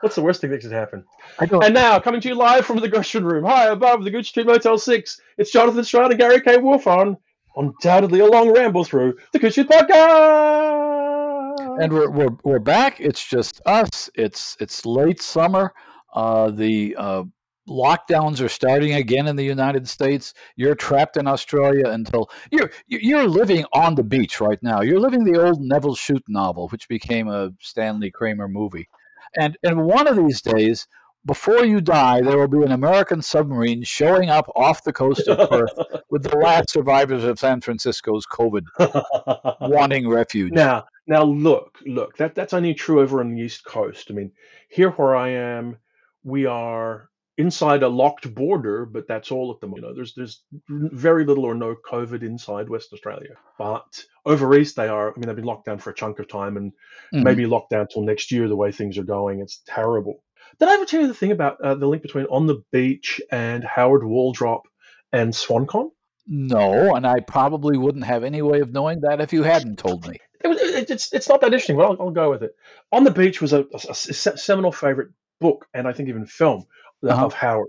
What's the worst thing that could happen? And now, coming to you live from the Gershon Room, high above the Coode Street Motel 6, it's Jonathan Strahan and Gary K. Wolfe on undoubtedly a long ramble through the Street Podcast. and we're, we're we're back. It's just us. It's it's late summer. Uh, the uh, lockdowns are starting again in the United States. You're trapped in Australia until you're you're living on the beach right now. You're living the old Nevil Shute novel, which became a Stanley Kramer movie. And and one of these days, before you die, there will be an American submarine showing up off the coast of Perth with the last survivors of San Francisco's COVID wanting refuge. Now, now look, look. That that's only true over on the East Coast. I mean, here where I am, we are inside a locked border, but that's all at the moment. You know, there's there's very little or no COVID inside West Australia. But over east, they are. I mean, they've been locked down for a chunk of time, and Mhm. maybe locked down till next year. The way things are going, it's terrible. Did I ever tell you the thing about uh, the link between On the Beach and Howard Waldrop and SwanCon? No, and I probably wouldn't have any way of knowing that if you hadn't told me. It was, it, it's it's not that interesting. but I'll, I'll go with it. On the Beach was a, a- a seminal favorite book, and I think even film Uh-huh. of Howard.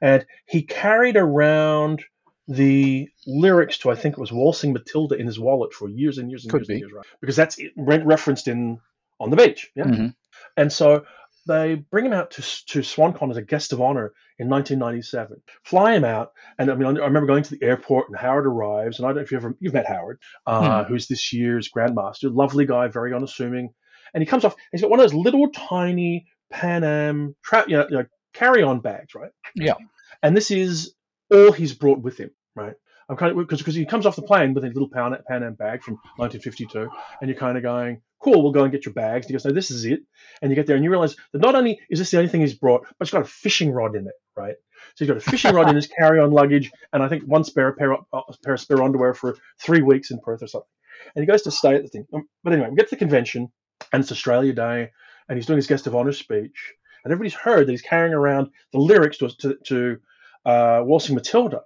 And he carried around the lyrics to I think it was Waltzing Matilda in his wallet for years and years and Could years and years, right? Because that's it, referenced in On the Beach. Yeah. Mhm. And so they bring him out to to SwanCon as a guest of honor in 1997. Fly him out, and I mean, I remember going to the airport, and Howard arrives, and I don't know if you've ever you've met Howard, uh, who's this year's Grandmaster, lovely guy, very unassuming, and he comes off. He's got one of those little tiny Pan Am tra- you know, you know, carry-on bags, right? Yeah. And this is all he's brought with him, right? I'm kind of because because he comes off the plane with a little Pan, Pan Am bag from 1952, and you're kind of going, "Cool, we'll go and get your bags." And he goes, "No, this is it." And you get there and you realize that not only is this the only thing he's brought, but he's got a fishing rod in it, right? So he's got a fishing rod in his carry-on luggage, and I think one spare pair, of- uh, pair of spare underwear for three weeks in Perth or something. And he goes to stay at the thing. Um, But anyway, we get to the convention, and it's Australia Day, and he's doing his guest of honor speech, and everybody's heard that he's carrying around the lyrics to to, to uh, Waltzing Matilda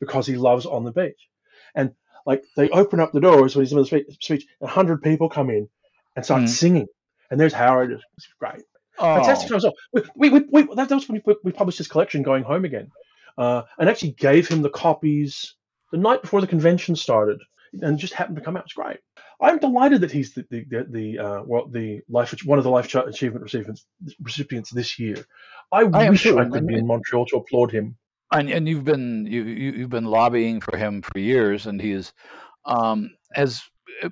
because he loves on the beach, and like they open up the doors when he's in the spe- speech, and hundred people come in and start Mhm. singing, and there's Howard. It's great. Oh, Fantastic times. So we, we, we, that, that was when we, we published his collection, Going Home Again, uh, and actually gave him the copies the night before the convention started, and just happened to come out. It's great. I'm delighted that he's the the the, the uh, well the life one of the life achievement recipients recipients this year. I, I wish I and- could be in Montreal to applaud him. and and you've been you, you you've been lobbying for him for years, and he is um, as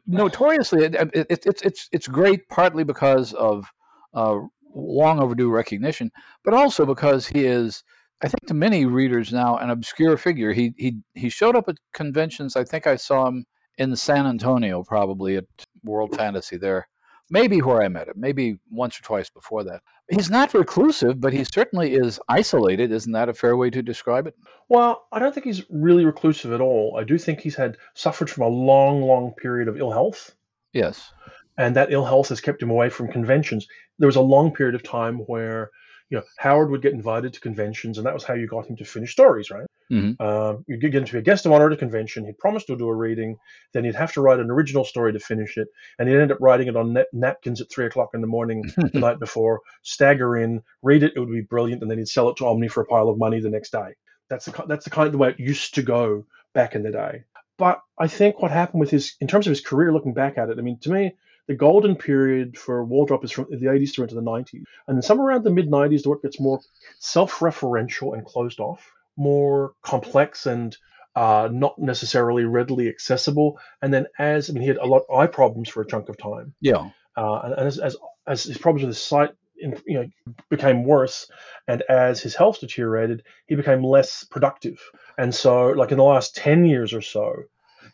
notoriously it, it, it, it's it's it's great partly because of uh, long overdue recognition, but also because he is. I think to many readers now an obscure figure. He he he showed up at conventions. I think I saw him in San Antonio, probably at World Fantasy there. Maybe where I met him, maybe once or twice before that. He's not reclusive, but he certainly is isolated. Isn't that a fair way to describe it? Well, I don't think he's really reclusive at all. I do think he's had suffered from a long, long period of ill health. Yes. and that ill health has kept him away from conventions. There was a long period of time where you know Howard would get invited to conventions, and that was how you got him to finish stories, right? Mhm. Um, you'd get him to be a guest of honor at a convention. He'd promise to do a reading, then he'd have to write an original story to finish it, and he'd end up writing it on nap- napkins at three o'clock in the morning the night before. Stagger in, read it; it would be brilliant, and then he'd sell it to Omni for a pile of money the next day. That's the that's the kind of the way it used to go back in the day. But I think what happened with his, in terms of his career, looking back at it, I mean, to me, the golden period for Waldrop is from the 80s through into the 90s. And then somewhere around the mid 90s, the work gets more self referential and closed off, more complex and uh, not necessarily readily accessible. And then, as I mean, he had a lot of eye problems for a chunk of time. Yeah. Uh, and and as, as, as his problems with his sight in, you know, became worse, and as his health deteriorated, he became less productive. And so, like in the last 10 years or so,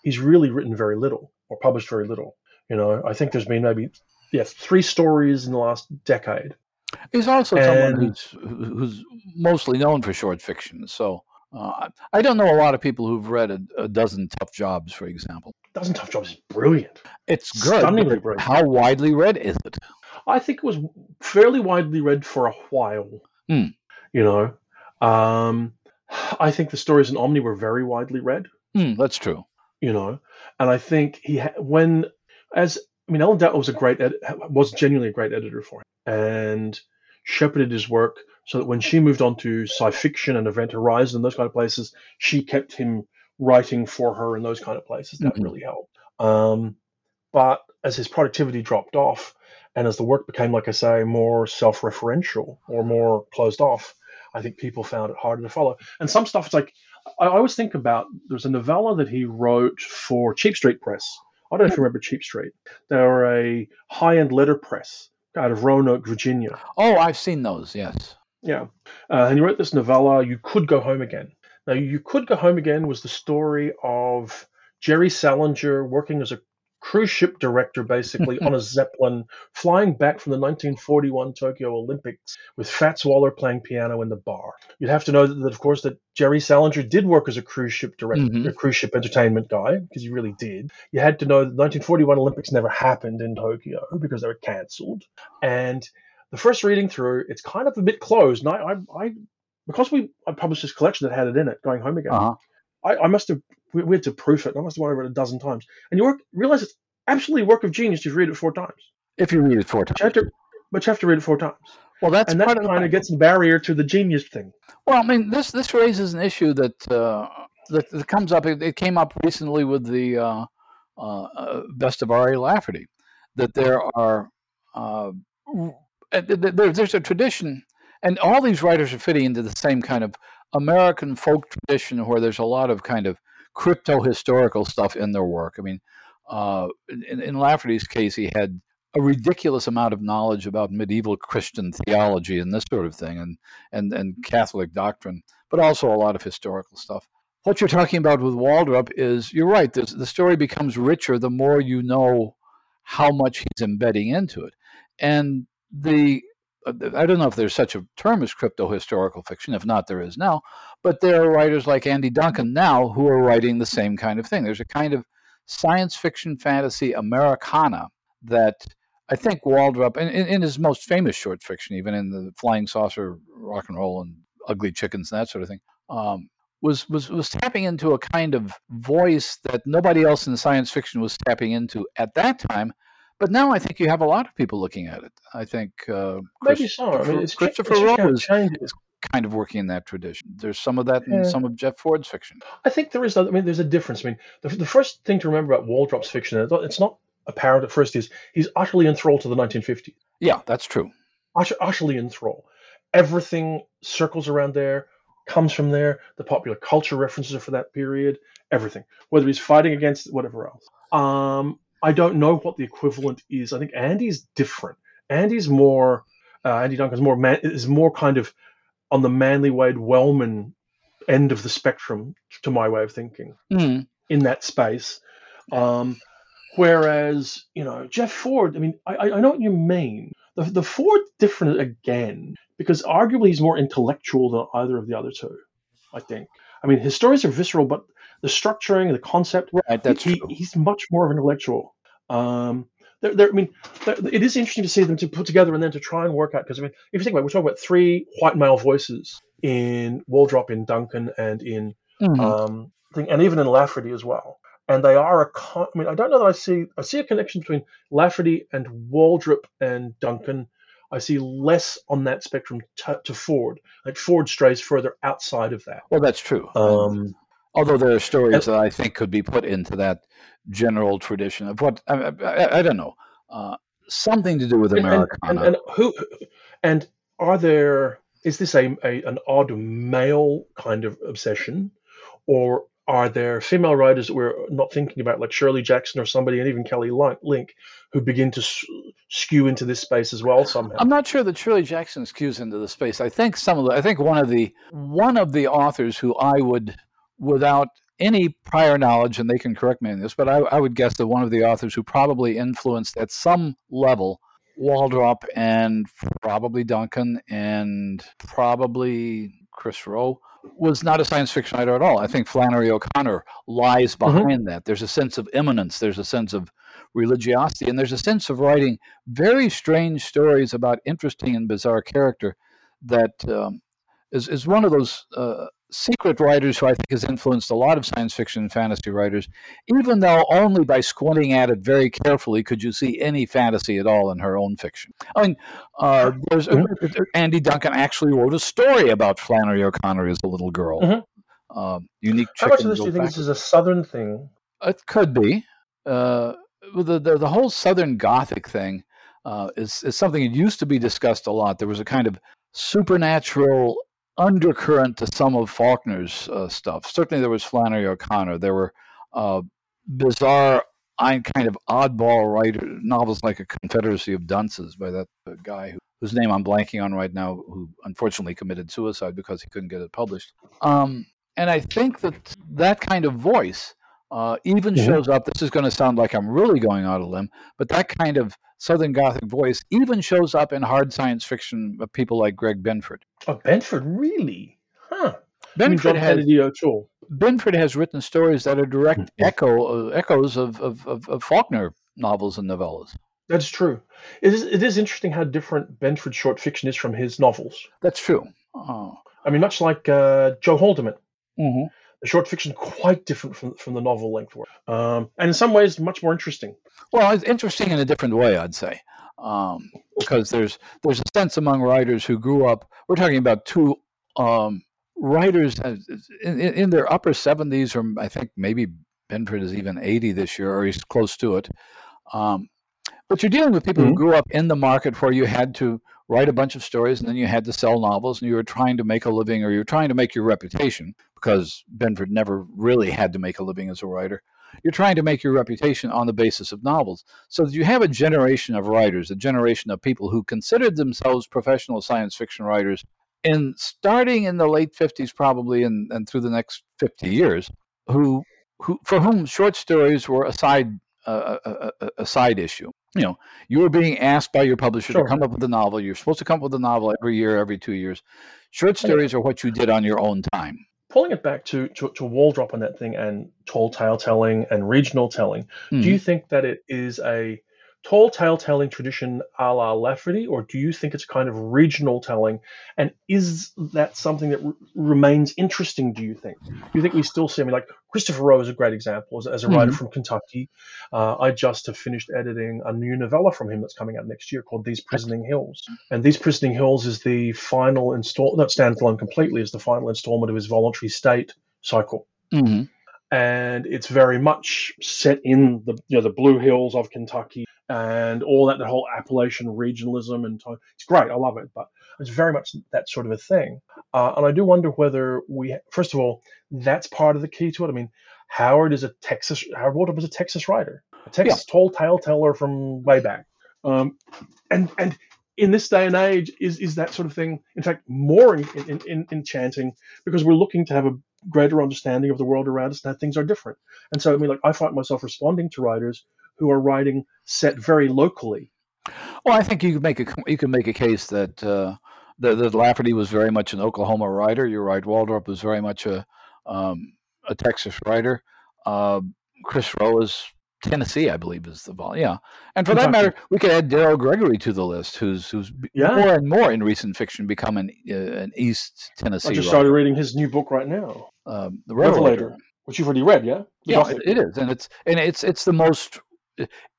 he's really written very little or published very little. You know, I think there's been maybe yeah three stories in the last decade. He's also someone who's who's mostly known for short fiction. So uh, I don't know a lot of people who've read a, a dozen tough jobs, for example. Dozen Tough Jobs is brilliant. It's good. Stunningly brilliant. How widely read is it? I think it was fairly widely read for a while. Hmm. You know, um, I think the stories in Omni were very widely read. Hmm, that's true. You know, and I think he ha- when as I mean, Ellen Datlow was a great ed- was genuinely a great editor for him, and shepherded his work so that when she moved on to sci fiction and Event Horizon, and those kind of places, she kept him writing for her in those kind of places. That Mhm. really helped. Um, but as his productivity dropped off, and as the work became, like I say, more self referential or more closed off, I think people found it harder to follow. And some stuff, it's like, I I always think about there's a novella that he wrote for Cheap Street Press. I don't know if you remember Cheap Street. They were a high end letterpress out of Roanoke, Virginia. Oh, I've seen those. Yes. Yeah. Uh, and he wrote this novella, You Could Go Home Again. Now, You Could Go Home Again was the story of Jerry Salinger working as a cruise ship director, basically, on a Zeppelin, flying back from the 1941 Tokyo Olympics with Fats Waller playing piano in the bar. You'd have to know that, of course, that Jerry Salinger did work as a cruise ship director, Mhm. a cruise ship entertainment guy, because he really did. You had to know that the 1941 Olympics never happened in Tokyo because they were cancelled. And the first reading through, it's kind of a bit closed. And I, I, I because we I published this collection that had it in it, going home again. Uh huh. I, I must have we, we had to proof it. I must have read it a dozen times, and you work, realize it's absolutely a work of genius. to read it four times, If you read it four but you have times. to, but you have to read it four times, Well, that's and that part of kind of problem. gets a barrier to the genius thing. Well, I mean, this this raises an issue that uh, that, that comes up. It, it came up recently with the uh, uh, uh, best of R.A. Lafferty, that there are uh, th- th- there, there's a tradition, and all these writers are fitting into the same kind of American folk tradition where there's a lot of kind of crypto historical stuff in their work. I mean, uh, in, in Lafferty's case, he had a ridiculous amount of knowledge about medieval Christian theology and this sort of thing, and and and Catholic doctrine, but also a lot of historical stuff. What you're talking about with Waldrop is you're right. The story becomes richer the more you know how much he's embedding into it, and the I don't know if there's such a term as crypto historical fiction. If not, there is now. But there are writers like Andy Duncan now who are writing the same kind of thing. There's a kind of science fiction fantasy Americana that I think Waldrop, in, in, his most famous short fiction, even in the Flying Saucer, Rock and Roll, and Ugly Chickens, and that sort of thing, um, was was was tapping into a kind of voice that nobody else in science fiction was tapping into at that time. But now I think you have a lot of people looking at it. I think uh, Maybe so. I mean, it's Christopher it's just Rowe it is, kind of working in that tradition. There's some of that in some of Jeff Ford's fiction. I think there is. I mean, there's a difference. I mean, the, the first thing to remember about Waldrop's fiction, it's not apparent at first, is he's utterly enthralled to the 1950s. Yeah, that's true. Utter, utterly enthralled. Everything circles around there, comes from there. The popular culture references are for that period. Everything, whether he's fighting against whatever else. Um, I don't know what the equivalent is. I think Andy's different. Andy's more. Uh, Andy Duncan's more man, is more kind of on the Manly Wade Wellman end of the spectrum, to my way of thinking Mm. in that space. Um, whereas, you know, Jeff Ford, I mean, I, I I know what you mean. The, the Ford different again, because arguably he's more intellectual than either of the other two, I think. I mean, his stories are visceral, but the structuring, the concept, Right, that's he, true. he's much more of an intellectual. Um, they're, they're, I mean, it is interesting to see them to put together and then to try and work out. Because I mean, if you think about, it, we're talking about three white male voices in Waldrop, in Duncan, and in Mhm. um, thing, and even in Lafferty as well. And they are a. Con- I mean, I don't know that I see. I see a connection between Lafferty and Waldrop and Duncan. I see less on that spectrum to, to Ford. Like Ford strays further outside of that. well, that's true. Um, Although there are stories that I think could be put into that general tradition of what I, I, I don't know, uh, something to do with and, and, Americana. and, and who? And are there? Is this a, a an odd male kind of obsession, or are there female writers that we're not thinking about, like Shirley Jackson or somebody, and even Kelly Link, who begin to skew into this space as well somehow? I'm not sure that Shirley Jackson skews into the space. I think some of the, I think one of the one of the authors who I would, without any prior knowledge, and they can correct me on this, but I, I would guess that one of the authors who probably influenced at some level Waldrop and probably Duncan and probably Chris Rowe was not a science fiction writer at all. I think Flannery O'Connor lies Mhm. behind that. There's a sense of immanence. There's a sense of religiosity, and there's a sense of writing very strange stories about interesting and bizarre character that um, is is one of those uh, secret writers who I think has influenced a lot of science fiction and fantasy writers, even though only by squinting at it very carefully could you see any fantasy at all in her own fiction. I mean, uh, there's mm-hmm. Andy Duncan actually wrote a story about Flannery O'Connor as a little girl. Mm-hmm. Uh, unique. How much of this do you think this is a Southern thing? It could be. Uh, the, the the whole Southern Gothic thing uh, is is something that used to be discussed a lot. There was a kind of supernatural undercurrent to some of Faulkner's uh, stuff. Certainly, there was Flannery O'Connor. There were uh, bizarre, kind of oddball writer novels like A Confederacy of Dunces by that uh, guy who, whose name I'm blanking on right now, who unfortunately committed suicide because he couldn't get it published. Um, and I think that that kind of voice uh, even mm-hmm. shows up. This is going to sound like I'm really going out of limb, but that kind of Southern Gothic voice even shows up in hard science fiction of people like Greg Benford. Oh, Benford, really? Huh. Benford has, O'Toole. Benford has written stories that are direct mm-hmm. echo uh, echoes of, of, of, of, Faulkner novels and novellas. That's true. It is, it is interesting how different Benford's short fiction is from his novels. That's true. Oh. I mean, much like uh, Joe Haldeman. Mm-hmm the short fiction quite different from, from the novel length work, um, and in some ways much more interesting. Well, it's interesting in a different way, I'd say, um, because there's there's a sense among writers who grew up. We're talking about two um, writers in, in, their upper 70s, or I think maybe Benford is even 80 this year, or he's close to it. Um, but you're dealing with people mm-hmm. who grew up in the market where you had to write a bunch of stories and then you had to sell novels and you were trying to make a living or you were trying to make your reputation because Benford never really had to make a living as a writer. You're trying to make your reputation on the basis of novels. So that you have a generation of writers, a generation of people who considered themselves professional science fiction writers in starting in the late 50s probably and, and through the next 50 years who who for whom short stories were a side uh, a, a, a, side issue you know, you were being asked by your publisher sure. to come up with a novel. You're supposed to come up with a novel every year, every two years. Short stories are what you did on your own time. Pulling it back to, to, to Waldrop on that thing and tall tale telling and regional telling, mm. do you hmm. think that it is a tall tale telling tradition a la Lafferty, or do you think it's kind of regional telling? And is that something that remains interesting, do you think? Do you think we still see, I mean, like Christopher Rowe is a great example as, as a writer mm-hmm. from Kentucky. Uh, I just have finished editing a new novella from him that's coming out next year called These Prisoning Hills. And These Prisoning Hills is the final install, not standalone completely, is the final installment of his voluntary state cycle. Mm-hmm and it's very much set in the you know the blue hills of Kentucky and all that the whole Appalachian regionalism and time. It's great, I love it, but it's very much that sort of a thing. Uh, and I do wonder whether we, first of all, that's part of the key to it. I mean, Howard is a Texas Howard Waldrop is a Texas writer, a Texas yeah. tall tale teller from way back, um, and and in this day and age is is that sort of thing in fact more in, in, in, enchanting because we're looking to have a greater understanding of the world around us and that things are different and so i mean like i find myself responding to writers who are writing set very locally well i think you could make a you can make a case that uh, that, that lafferty was very much an oklahoma writer you're right waldrop was very much a um, a texas writer uh, chris rowe is Tennessee, I believe, is the volume. Yeah, and for Kentucky. that matter, we could add Daryl Gregory to the list, who's who's yeah. more and more in recent fiction become an, uh, an East Tennessee. I just writer. started reading his new book right now, um, The Revelator, Revelator, which you've already read, yeah. The yeah, it, it is, and it's and it's it's the most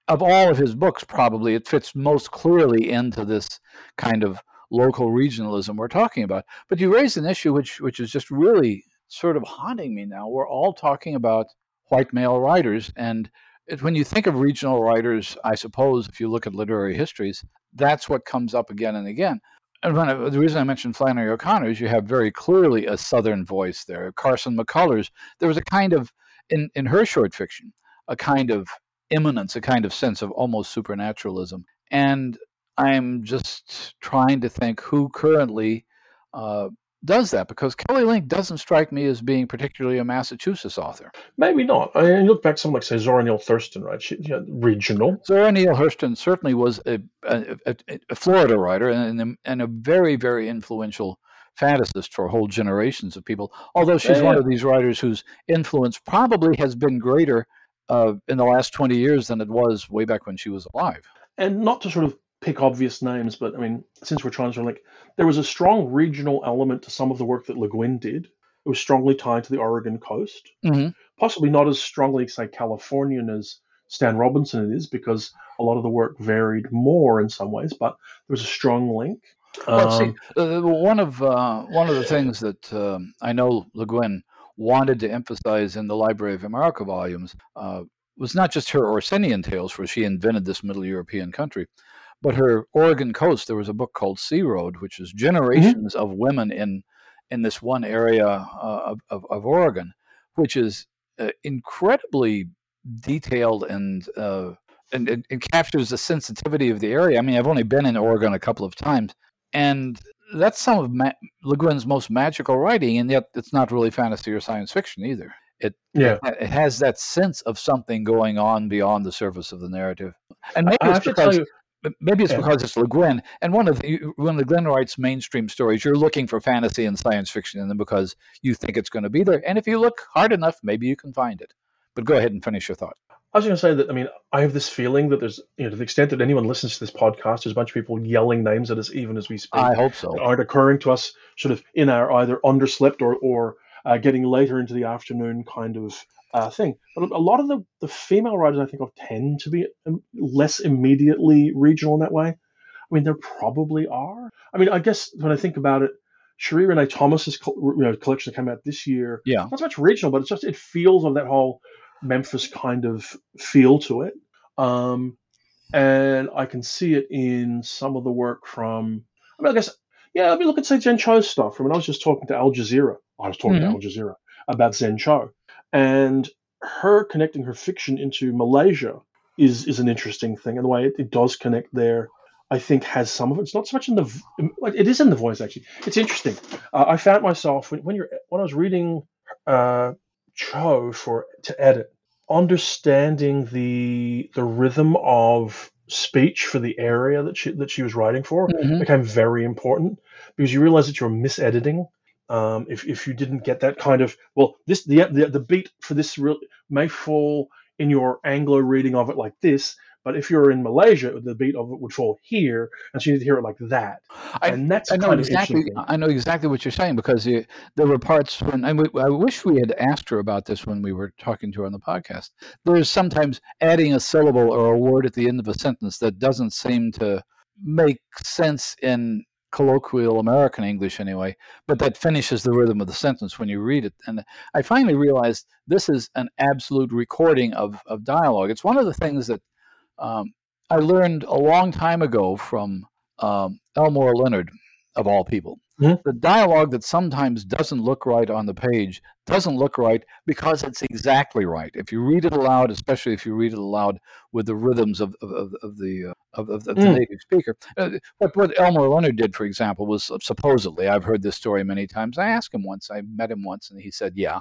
of all of his books. Probably it fits most clearly into this kind of local regionalism we're talking about. But you raised an issue which which is just really sort of haunting me now. We're all talking about white male writers and when you think of regional writers, I suppose if you look at literary histories, that's what comes up again and again. And I, the reason I mentioned Flannery O'Connor is you have very clearly a Southern voice there. Carson McCullers, there was a kind of, in, in her short fiction, a kind of immanence, a kind of sense of almost supernaturalism. And I'm just trying to think who currently uh, does that because Kelly Link doesn't strike me as being particularly a Massachusetts author. Maybe not. I mean, look back, someone like say Zora Neale Hurston, right? She, yeah, regional. Zora Neale Hurston certainly was a, a, a, a Florida writer and, and a very, very influential fantasist for whole generations of people. Although she's yeah, one of these writers whose influence probably has been greater uh, in the last 20 years than it was way back when she was alive. And not to sort of pick obvious names, but I mean, since we're trying to like, there was a strong regional element to some of the work that Le Guin did. it was strongly tied to the Oregon coast. Mhm. Possibly not as strongly, say, Californian as Stan Robinson it is, because a lot of the work varied more in some ways, but there was a strong link. Well, see, Um, uh, one of uh, one of the things that um, I know Le Guin wanted to emphasize in the Library of America volumes uh, was not just her Orsinian tales, for she invented this Middle European country, but her Oregon coast. There was a book called Searoad, which is generations of women in in this one area uh, of, of, of Oregon, which is uh, incredibly detailed and uh, and it, it captures the sensitivity of the area. I mean, I've only been in Oregon a couple of times, and that's some of Ma- Le Guin's most magical writing, and yet it's not really fantasy or science fiction either. It yeah, it has that sense of something going on beyond the surface of the narrative, and maybe I it's have to tell because you, maybe it's Yeah. because it's Le Guin. And one of the, when Le Guin writes mainstream stories, you're looking for fantasy and science fiction in them because you think it's going to be there. And if you look hard enough, maybe you can find it. But go ahead and finish your thought. I was going to say that. I mean, I have this feeling that there's, you know, to the extent that anyone listens to this podcast, there's a bunch of people yelling names at us even as we speak. I hope so. aren't occurring to us sort of in our either underslept or or uh, getting later into the afternoon kind of uh, thing. But a lot of the, the female writers I think of tend to be um, less immediately regional in that way. I mean, there probably are. I mean, I guess when I think about it, Sheree Renée Thomas's you know, collection that came out this year, Yeah. not so much regional, but it's just it feels of that whole Memphis kind of feel to it. Um, and I can see it in some of the work from. I mean, I guess yeah. Let me look at say Zen Cho's stuff. I mean, I was just talking to Al Jazeera. I was talking Mhm. to Al Jazeera about Zen Cho, and her connecting her fiction into Malaysia is is an interesting thing, and the way it, it does connect there. I think has some of it. It's not so much in the. It is in the voice actually. It's interesting. Uh, I found myself when, when you're when I was reading uh, Cho for to edit, understanding the the rhythm of speech for the area that she that she was writing for Mhm. became very important because you realize that you're misediting. Um, if, if you didn't get that kind of well, this the the, the beat for this real, may fall in your Anglo reading of it like this, but if you're in Malaysia, the beat of it would fall here, and so you need to hear it like that. I- and that's I know of exactly. I know exactly what you're saying because you, there were parts when I, w- I wish we had asked her about this when we were talking to her on the podcast. There's sometimes adding a syllable or a word at the end of a sentence that doesn't seem to make sense in colloquial American English anyway, but that finishes the rhythm of the sentence when you read it. And I finally realized this is an absolute recording of, of dialogue. It's one of the things that um, I learned a long time ago from um, Elmore Leonard, of all people. Mhm. The dialogue that sometimes doesn't look right on the page doesn't look right because it's exactly right. If you read it aloud, especially if you read it aloud with the rhythms of, of, of, the uh, of, of, the Mm. native speaker, uh, what, what Elmore Leonard did, for example, was supposedly I've heard this story many times. I asked him once, I met him once, and he said, "Yeah."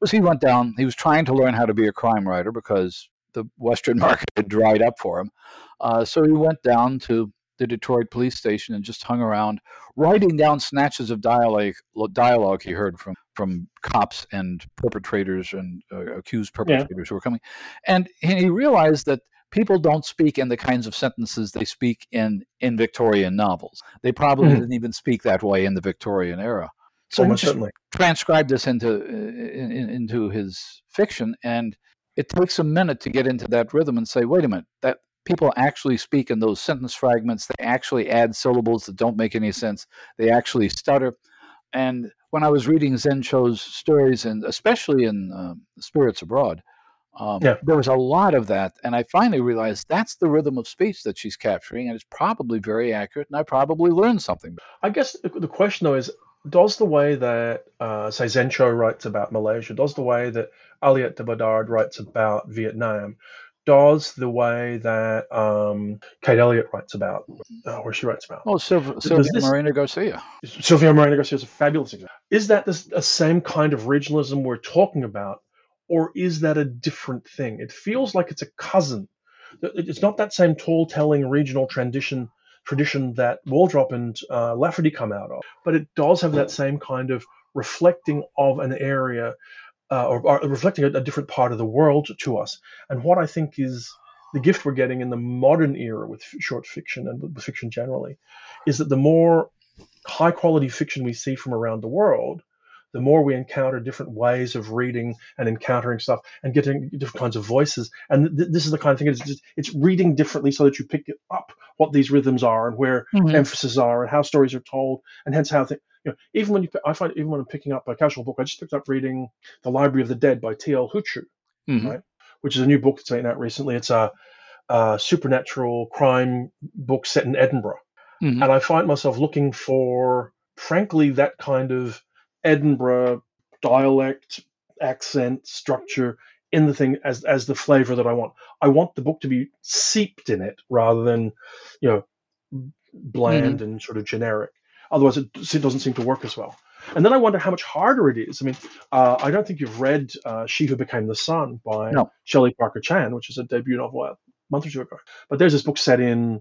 Was he went down? He was trying to learn how to be a crime writer because the Western market had dried up for him. Uh, so he went down to the Detroit police station and just hung around, writing down snatches of dialogue dialogue he heard from from cops and perpetrators and uh, accused perpetrators who were coming, and he realized that people don't speak in the kinds of sentences they speak in in Victorian novels. They probably Mhm. didn't even speak that way in the Victorian era. So he just certainly. transcribed this into in, in- into his fiction, and it takes a minute to get into that rhythm and say, wait a minute, that people actually speak in those sentence fragments. They actually add syllables that don't make any sense. They actually stutter. And when I was reading Zen Cho's stories, and especially in um, Spirits Abroad, um, Yeah. there was a lot of that. And I finally realized that's the rhythm of speech that she's capturing, and it's probably very accurate. And I probably learned something. I guess the question though is, does the way that uh, say Zen Cho writes about Malaysia, does the way that Aliette de Bodard writes about Vietnam, does the way that um, Kate Elliott writes about, uh, where she writes about Oh, Sylv- Sylvia this- Moreno Garcia. Silvia Moreno Garcia is a fabulous example. Is that the s- same kind of regionalism we're talking about, or is that a different thing? It feels like it's a cousin. It's not that same tall-telling regional tradition tradition that Waldrop and uh, Lafferty come out of, but it does have that same kind of reflecting of an area uh, or, or reflecting a, a different part of the world to us. And what I think is the gift we're getting in the modern era with f- short fiction and with fiction generally is that the more high quality fiction we see from around the world, the more we encounter different ways of reading and encountering stuff and getting different kinds of voices. And th- this is the kind of thing it's just, it's reading differently so that you pick up what these rhythms are and where mm-hmm. emphasis are and how stories are told, and hence how th- you know, even when you, I find even when I'm picking up a casual book, I just picked up reading The Library of the Dead by T.L. Huchu, mm-hmm. right, which is a new book that's been out recently. It's a, a supernatural crime book set in Edinburgh, mm-hmm. and I find myself looking for, frankly, that kind of Edinburgh dialect, accent, structure in the thing as as the flavor that I want. I want the book to be seeped in it rather than, you know, bland mm-hmm. and sort of generic. Otherwise, it, it, doesn't seem to work as well. And then I wonder how much harder it is. I mean, uh, I don't think you've read uh, She Who Became the Sun by no. Shelley Parker Chan, which is a debut novel a month or two ago. But there's this book set in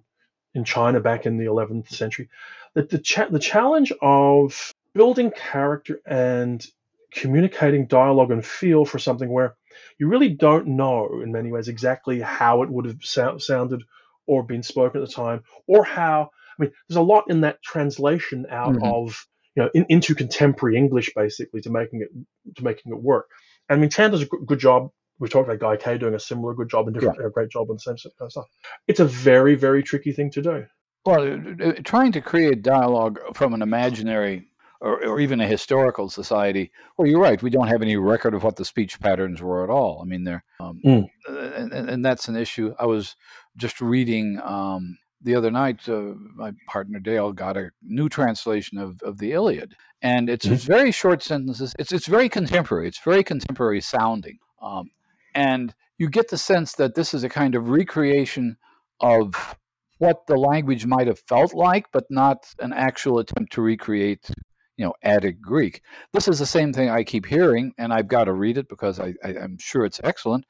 in China back in the 11th century. The the, cha- the challenge of building character and communicating dialogue and feel for something where you really don't know in many ways exactly how it would have so- sounded or been spoken at the time or how I mean, there's a lot in that translation out mm-hmm. of you know in, into contemporary English basically to making it to making it work. I mean, Chan does a good job. We talked about Guy Kay doing a similar good job and different, yeah. a great job on the same kind of stuff. It's a very, very tricky thing to do. Well, uh, uh, trying to create dialogue from an imaginary or, or, even a historical society. Well, you're right. We don't have any record of what the speech patterns were at all. I mean, they're, um, mm. and, and, that's an issue. I was just reading um, the other night, uh, my partner Dale got a new translation of, of the Iliad, and it's mm-hmm. very short sentences. It's it's very contemporary. It's very contemporary sounding, um, and you get the sense that this is a kind of recreation of what the language might have felt like, but not an actual attempt to recreate, you know, Attic Greek. This is the same thing I keep hearing, and I've got to read it because I, am sure it's excellent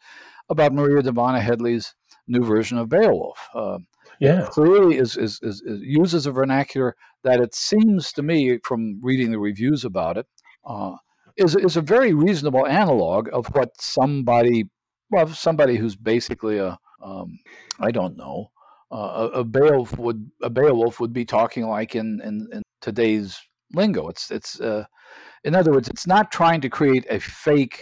about Maria Dahvana Headley's new version of Beowulf. Uh, yeah clearly is, is, is, is, uses a vernacular that it seems to me from reading the reviews about it uh, is is a very reasonable analog of what somebody well somebody who's basically a um, I don't know uh, a, a Beowulf would a Beowulf would be talking like in, in, in today's lingo it's it's uh, in other words it's not trying to create a fake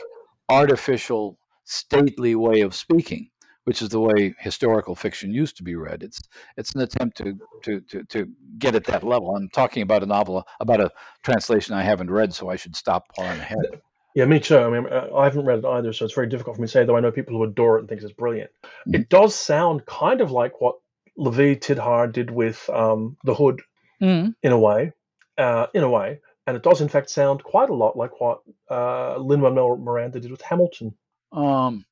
artificial stately way of speaking which is the way historical fiction used to be read. It's it's an attempt to to to, to get at that level. I'm talking about a novel about a translation I haven't read, so I should stop I'm ahead. Yeah, me too. I mean, uh, I haven't read it either, so it's very difficult for me to say. Though I know people who adore it and think it's brilliant. Mm-hmm. It does sound kind of like what Lavie Tidhar did with um, the Hood, mm-hmm. in a way, uh, in a way, and it does in fact sound quite a lot like what uh, Lin Manuel Miranda did with Hamilton. Um,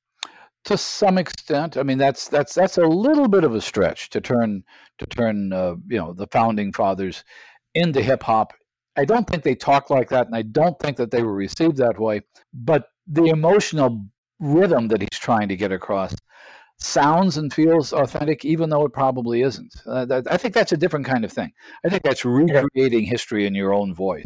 to some extent. I mean, that's that's that's a little bit of a stretch to turn to turn uh, you know the founding fathers into hip hop. I don't think they talk like that, and I don't think that they were received that way. But the emotional rhythm that he's trying to get across sounds and feels authentic, even though it probably isn't. Uh, that, I think that's a different kind of thing. I think that's recreating history in your own voice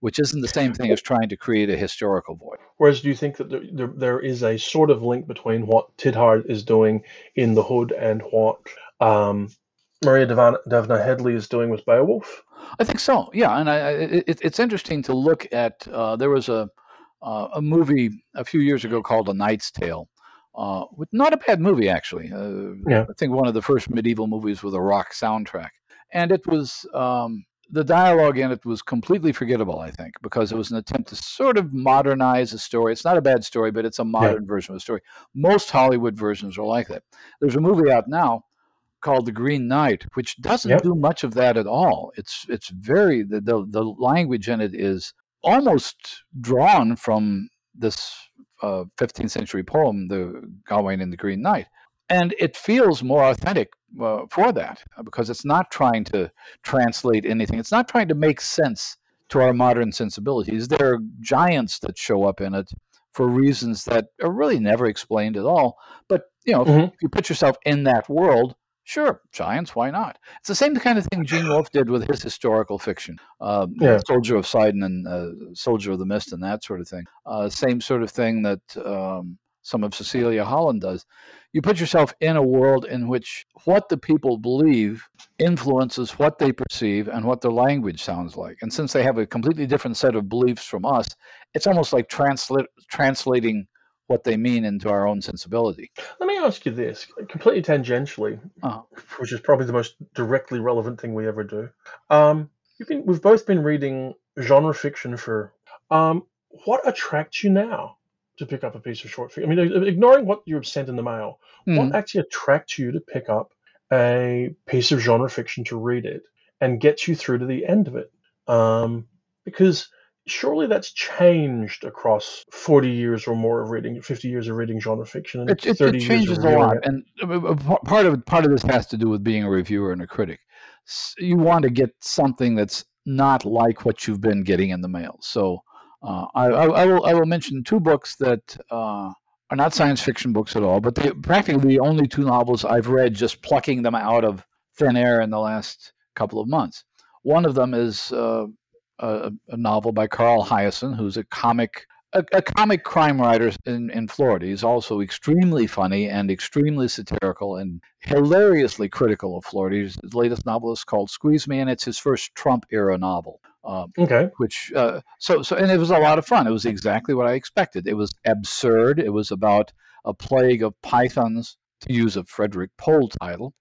which isn't the same thing as trying to create a historical voice. Whereas, do you think that there, there, there is a sort of link between what Tidhar is doing in The Hood and what um, Maria Dahvana Headley is doing with Beowulf? I think so. Yeah, and I, it, it's interesting to look at. Uh, there was a uh, a movie a few years ago called A Knight's Tale. Uh, not a bad movie actually. Uh, yeah. I think one of the first medieval movies with a rock soundtrack, and it was um, the dialogue in it was completely forgettable, I think, because it was an attempt to sort of modernize a story. It's not a bad story, but it's a modern yeah. version of a story. Most Hollywood versions are like that. There's a movie out now called The Green Knight, which doesn't yep. do much of that at all. It's it's very the, the, the language in it is almost drawn from this uh, 15th century poem, The Gawain and the Green Knight and it feels more authentic uh, for that because it's not trying to translate anything. It's not trying to make sense to our modern sensibilities. There are giants that show up in it for reasons that are really never explained at all. But you know, mm-hmm. if you put yourself in that world, sure, giants, why not? It's the same kind of thing Gene Wolfe did with his historical fiction, uh, yeah. Soldier of Sidon and uh, Soldier of the Mist and that sort of thing. Uh, same sort of thing that. Um, some of Cecilia Holland does. You put yourself in a world in which what the people believe influences what they perceive and what their language sounds like. And since they have a completely different set of beliefs from us, it's almost like transla- translating what they mean into our own sensibility. Let me ask you this, completely tangentially, Uh-huh. which is probably the most directly relevant thing we ever do. Um, you've been, we've both been reading genre fiction for. Um, what attracts you now to pick up a piece of short fiction? I mean, ignoring what you're sent in the mail, Mhm. what actually attracts you to pick up a piece of genre fiction to read it and gets you through to the end of it? Um, because surely that's changed across 40 years or more of reading 50 years of reading genre fiction and It, it, 30 it years changes a lot, it. and uh, uh, p- part of part of this has to do with being a reviewer and a critic. You want to get something that's not like what you've been getting in the mail. So uh, I, I, I will I will mention two books that uh, are not science fiction books at all, but they practically the only two novels I've read just plucking them out of thin air in the last couple of months. One of them is uh, a, a novel by Carl Hiaasen, who's a comic a, a comic crime writer in, in Florida. He's also extremely funny and extremely satirical and hilariously critical of Florida. His, latest novel is called Squeeze Me, and it's his first Trump era novel. Um, Okay. which uh, so so and it was a lot of fun. It was exactly what I expected. It was absurd. It was about a plague of pythons, to use a Frederik Pohl title,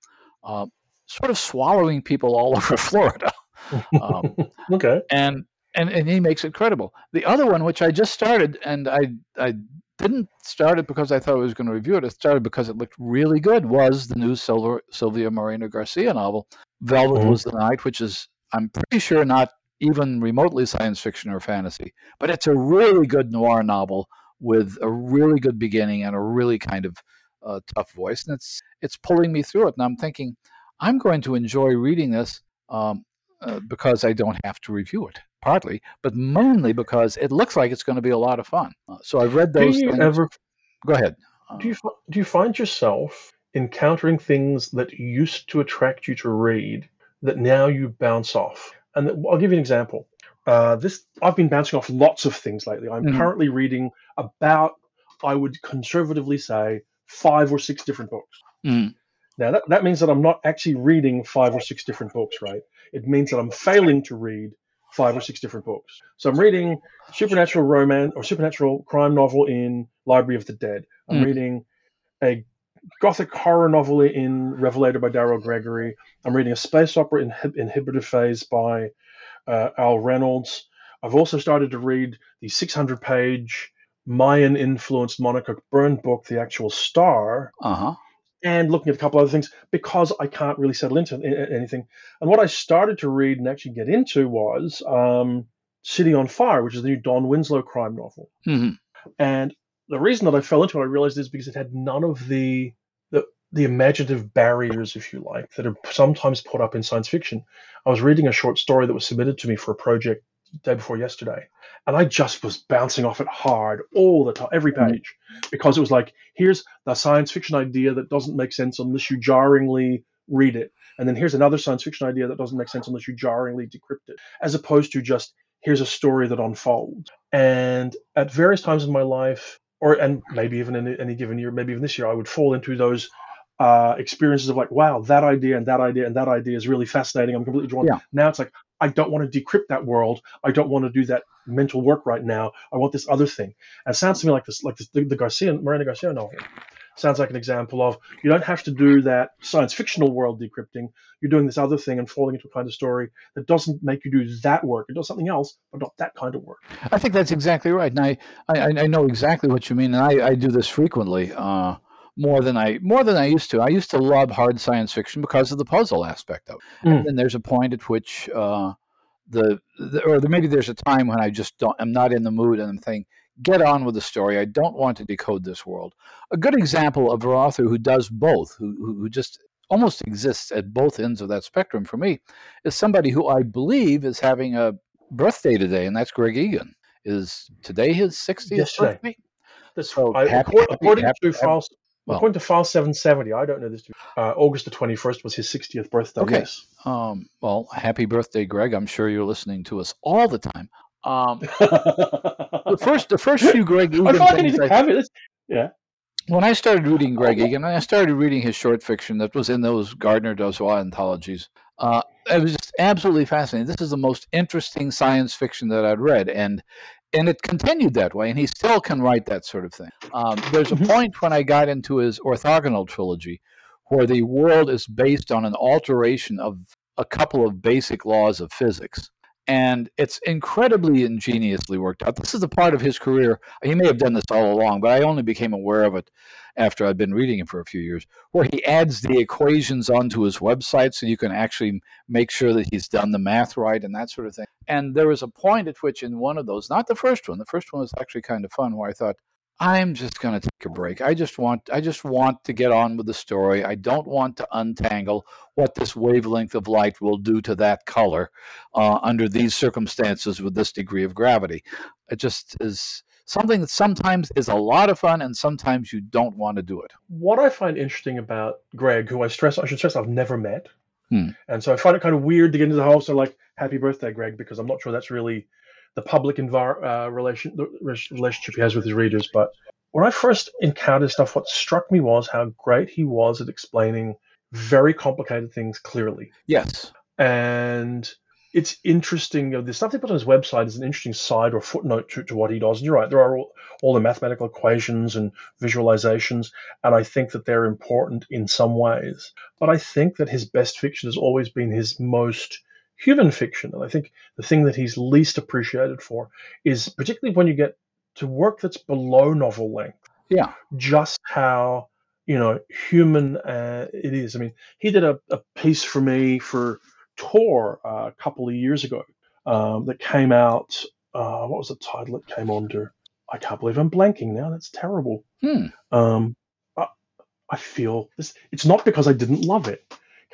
uh, sort of swallowing people all over Florida. Um, okay. and and and he makes it credible. The other one, which I just started, and I I didn't start it because I thought I was going to review it. I started because it looked really good. Was the new Silver, Silvia Moreno Garcia novel, Velvet Mhm. Was the Night, which is I'm pretty sure not even remotely science fiction or fantasy, but it's a really good noir novel with a really good beginning and a really kind of uh, tough voice, and it's it's pulling me through it. And I'm thinking, I'm going to enjoy reading this. Um, uh, because I don't have to review it, partly, but mainly because it looks like it's going to be a lot of fun. Uh, so I've read Do those you things. ever Go ahead. Uh, do you do you find yourself encountering things that used to attract you to read that now you bounce off? And I'll give you an example. Uh, this I've been bouncing off lots of things lately. I'm Mhm. currently reading about I would conservatively say five or six different books. mm, Now that, that means that I'm not actually reading five or six different books, right? It means that I'm failing to read five or six different books. So I'm reading supernatural romance or supernatural crime novel in Library of the Dead. I'm Mm. reading a gothic horror novel in Revelator by Daryl Gregory. I'm reading a space opera in Inhibitor Phase by uh, Al Reynolds. I've also started to read the 600 page Mayan influenced Monica Byrne book, The Actual Star uh huh. And looking at a couple other things because I can't really settle into anything. And what I started to read and actually get into was um, City on Fire, which is the new Don Winslow crime novel. hmm And the reason that I fell into it, I realized, is because it had none of the the, the imaginative barriers, if you like, that are sometimes put up in science fiction. I was reading a short story that was submitted to me for a project day before yesterday, and I just was bouncing off it hard all the time, every Mhm. page, because it was like, here's the science fiction idea that doesn't make sense unless you jarringly read it, and then here's another science fiction idea that doesn't make sense unless you jarringly decrypt it, as opposed to just here's a story that unfolds. And at various times in my life, or and maybe even in any given year, maybe even this year, I would fall into those uh, experiences of like, wow, that idea and that idea and that idea is really fascinating. I'm completely drawn. Yeah. Now it's like I don't want to decrypt that world. I don't want to do that mental work right now. I want this other thing. And it sounds to me like this, like this, the, the Garcia Moreno Garcia novel. Sounds like an example of you don't have to do that science fictional world decrypting. You're doing this other thing and falling into a kind of story that doesn't make you do that work. It does something else, but not that kind of work. I think that's exactly right, and I, I, I know exactly what you mean, and I, I do this frequently, uh, more than I more than I used to. I used to love hard science fiction because of the puzzle aspect of it. Mm. And then there's a point at which uh, the, the or the, maybe there's a time when I just don't. I'm not in the mood, and I'm thinking, get on with the story. I don't want to decode this world. A good example of an author who does both, who who just almost exists at both ends of that spectrum for me, is somebody who I believe is having a birthday today, and that's Greg Egan. Is today his 60th Yesterday. birthday? That's So happy- according, happy- according happy- to file, well. according to file 770, I don't know this. Uh, August the 21st was his 60th birthday. Okay. Yes. Um, well, happy birthday, Greg. I'm sure you're listening to us all the time. Um, the first, the first few Greg I feel like I need to have it. Yeah. when I started reading Greg Egan, I started reading his short fiction that was in those Gardner Dozois anthologies. Uh, it was just absolutely fascinating. This is the most interesting science fiction that I'd read, and and it continued that way. And he still can write that sort of thing. Um, there's a Mhm. point when I got into his orthogonal trilogy, where the world is based on an alteration of a couple of basic laws of physics. And it's incredibly ingeniously worked out. This is a part of his career. He may have done this all along, but I only became aware of it after I'd been reading him for a few years, where he adds the equations onto his website so you can actually make sure that he's done the math right and that sort of thing. And there was a point at which, in one of those, not the first one, the first one was actually kind of fun, where I thought, I'm just going to take a break. I just want I just want to get on with the story. I don't want to untangle what this wavelength of light will do to that color uh, under these circumstances with this degree of gravity. It just is something that sometimes is a lot of fun and sometimes you don't want to do it. What I find interesting about Greg, who I stress, I should stress, I've never met, Hmm. and so I find it kind of weird to get into the whole sort of like "Happy Birthday, Greg," because I'm not sure that's really the public envir- uh, relation the relationship he has with his readers. But when I first encountered stuff, what struck me was how great he was at explaining very complicated things clearly. Yes. and it's interesting. You know, the stuff they put on his website is an interesting side or footnote to, to what he does. And you're right, there are all, all the mathematical equations and visualizations, and I think that they're important in some ways. But I think that his best fiction has always been his most human fiction. And I think the thing that he's least appreciated for is particularly when you get to work that's below novel length Yeah. just how you know human uh, it is. I mean, he did a, a piece for me for Tor uh, a couple of years ago um, that came out. Uh, what was the title it came under? I can't believe I'm blanking now. That's terrible. Hmm. Um, I, I feel this. It's not because I didn't love it.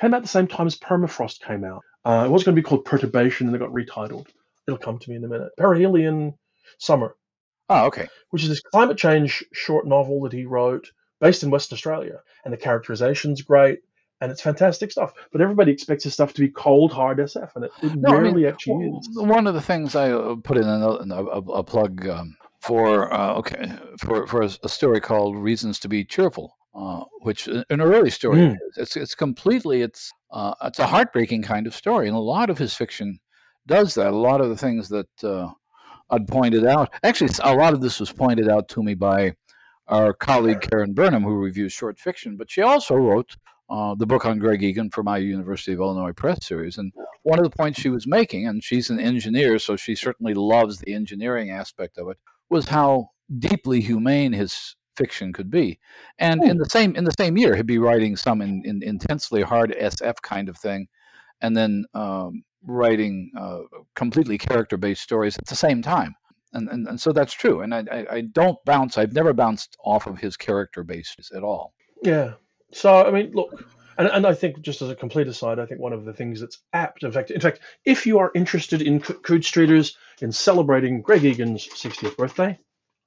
Came out the same time as Permafrost came out. Uh, it was going to be called Perturbation, and it got retitled. It'll come to me in a minute. Perihelion Summer Oh, okay. which is this climate change short novel that he wrote based in Western Australia. And the characterization's great and it's fantastic stuff. But everybody expects his stuff to be cold, hard SF, and it, it No, I rarely mean, actually is. One of the things I uh, put in a, a, a, plug um, for uh, okay for for a, a story called "Reasons to Be Cheerful," uh, which in an early story Mm. It's it's completely it's uh, it's a heartbreaking kind of story, and a lot of his fiction does that. A lot of the things that uh, I'd pointed out, actually, a lot of this was pointed out to me by our colleague Karen Burnham, who reviews short fiction, but she also wrote. Uh, the book on Greg Egan for my University of Illinois Press series, and one of the points she was making, and she's an engineer, so she certainly loves the engineering aspect of it, was how deeply humane his fiction could be. And in the same in the same year, he'd be writing some in, in intensely hard SF kind of thing, and then um, writing uh, completely character based stories at the same time. And, and, and so that's true. And I, I, I don't bounce. I've never bounced off of his character bases at all. Yeah. So I mean, look, and, and I think just as a complete aside, I think one of the things that's apt, in fact, in fact, if you are interested in C- Coode Streeters in celebrating Greg Egan's 60th birthday,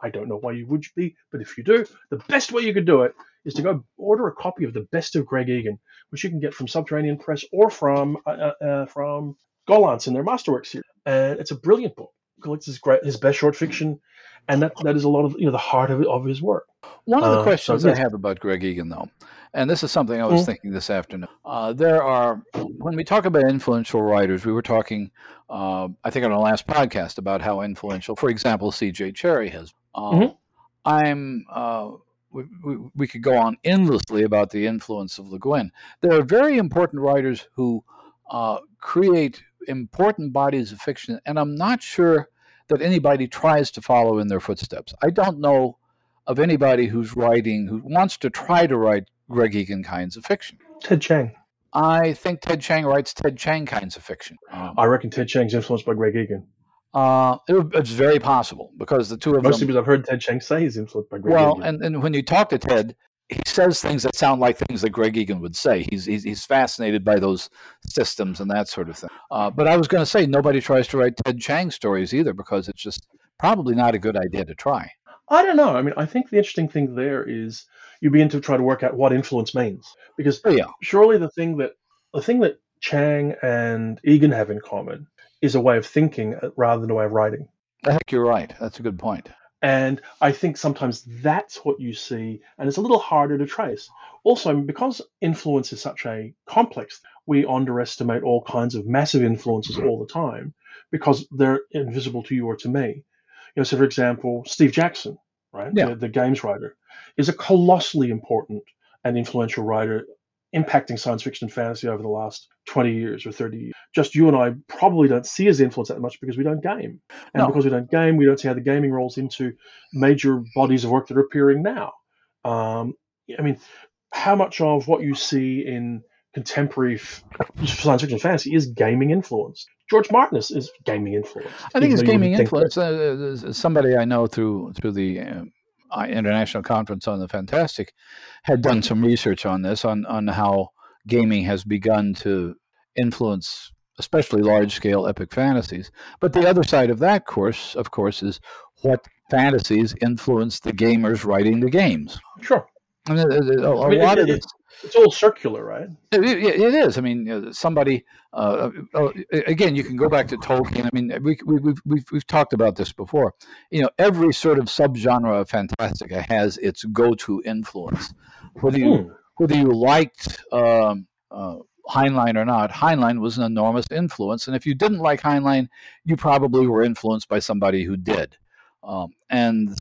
I don't know why you would be, but if you do, the best way you could do it is to go order a copy of the Best of Greg Egan, which you can get from Subterranean Press or from uh, uh, uh, from Gollancz in their Masterworks series. And it's a brilliant book. Collects his great, his best short fiction, and that, that is a lot of you know the heart of, of his work. One of the Uh, questions yes. I have about Greg Egan, though, and this is something I was Mm. thinking this afternoon. Uh, there are, when we talk about influential writers, we were talking, uh, I think, on our last podcast about how influential, for example, C.J. Cherryh has. Uh, Mhm. I'm. Uh, we, we, we could go on endlessly about the influence of Le Guin. There are very important writers who uh, create important bodies of fiction, and I'm not sure that anybody tries to follow in their footsteps. I don't know of anybody who's writing who wants to try to write Greg Egan kinds of fiction. Ted Chiang. I think Ted Chiang writes Ted Chiang kinds of fiction. Um, I reckon Ted Chiang's influenced by Greg Egan. uh, it- it's very possible because the two of them Mostly because I've heard Ted Chiang say he's influenced by Greg Well, Egan. and, and when you talk to Ted, he says things that sound like things that Greg Egan would say. He's he's, he's fascinated by those systems and that sort of thing. Uh, but I was going to say nobody tries to write Ted Chiang stories either because it's just probably not a good idea to try. I don't know. I mean, I think the interesting thing there is you begin to try to work out what influence means. Because Oh yeah, surely the thing that the thing that Chiang and Egan have in common is a way of thinking uh, rather than a way of writing. I think you're right. That's a good point. And I think sometimes that's what you see, and it's a little harder to trace. Also, because influence is such a complex, we underestimate all kinds of massive influences all the time because they're invisible to you or to me. You know, so for example, Steve Jackson, right, Yeah. the, the games writer, is a colossally important and influential writer impacting science fiction and fantasy over the last 20 years or 30 years. Just you and I probably don't see his influence that much because we don't game. And No. because we don't game, we don't see how the gaming rolls into major bodies of work that are appearing now. Um, I mean, how much of what you see in contemporary f- science fiction and fantasy is gaming influence? George Martin is, gaming influence. I think it's gaming influence. Uh, uh, somebody I know through through the uh, I- Uh, international conference on the Fantastic had done some research on this on on how gaming has begun to influence, especially large scale epic fantasies. But the other side of that course, of course, is what fantasies influence the gamers writing the games. Sure. A, a- uh, uh, a I mean, lot it- of it- this It's all circular, right? it, it- it is. I mean, somebody. Uh, uh, again, you can go back to Tolkien. I mean, we, we, we've we've we've talked about this before. You know, every sort of subgenre of fantastica has its go-to influence. Whether you Hmm. whether you liked um, uh, Heinlein or not, Heinlein was an enormous influence. And if you didn't like Heinlein, you probably were influenced by somebody who did. Um, and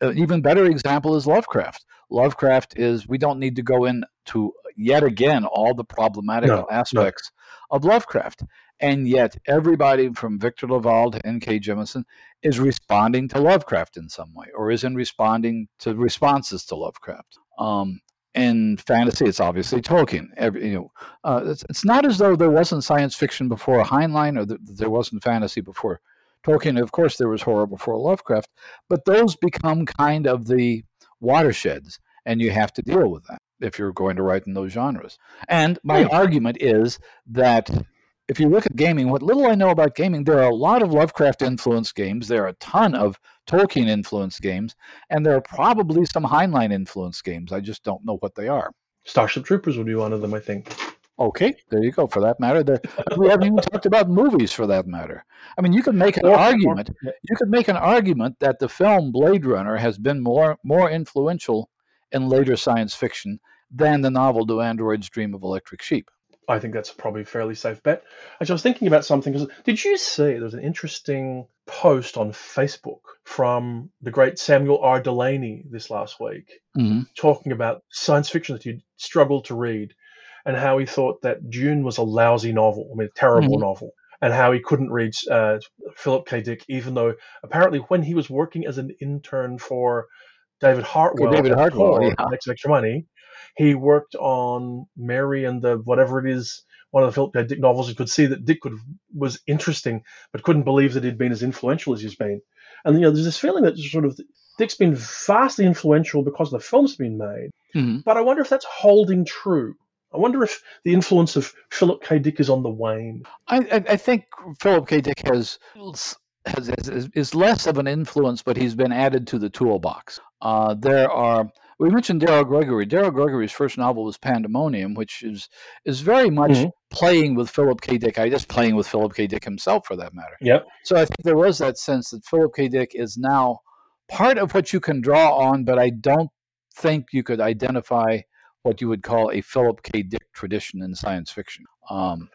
an even better example is Lovecraft. Lovecraft is, we don't need to go into yet again all the problematic No, no. aspects of Lovecraft. And yet, everybody from Victor LaValle to N.K. Jemisin is responding to Lovecraft in some way, or is in responding to responses to Lovecraft. Um, in fantasy, it's obviously Tolkien. Every, you know, uh, it's, it's not as though there wasn't science fiction before Heinlein, or there wasn't fantasy before Tolkien. Of course, there was horror before Lovecraft, but those become kind of the watersheds, and you have to deal with that if you're going to write in those genres. And my Hmm. argument is that if you look at gaming, what little I know about gaming, there are a lot of Lovecraft influenced games. There are a ton of Tolkien influenced games, and there are probably some Heinlein influenced games. I just don't know what they are. Starship Troopers would be one of them, I think. Okay, there you go. For that matter, there, we haven't even talked about movies. For that matter, I mean, you could make an Or- argument. You could make an argument that the film Blade Runner has been more more influential in later science fiction than the novel Do Androids Dream of Electric Sheep? I think that's probably a fairly safe bet. Actually, I was thinking about something because did you see there was an interesting post on Facebook from the great Samuel R. Delany this last week hmm talking about science fiction that he'd struggled to read and how he thought that Dune was a lousy novel, I mean, a terrible Mhm. novel, and how he couldn't read uh, Philip K. Dick, even though apparently when he was working as an intern for David Hartwell, David Hartwell, yeah. Makes Extra Money, he worked on Mary and the whatever it is, one of the Philip K. Dick novels, and could see that Dick could was interesting, but couldn't believe that he'd been as influential as he's been. And you know, there's this feeling that sort of Dick's been vastly influential because the film's been made. hmm But I wonder if that's holding true. I wonder if the influence of Philip K. Dick is on the wane. I, I, think Philip K. Dick has, has, has is less of an influence, but he's been added to the toolbox. Uh, there are we mentioned Daryl Gregory. Daryl Gregory's first novel was Pandemonium, which is is very much Mhm. playing with Philip K. Dick. I just playing with Philip K. Dick himself, for that matter. Yep. So I think there was that sense that Philip K. Dick is now part of what you can draw on, but I don't think you could identify what you would call a Philip K. Dick tradition in science fiction. Um,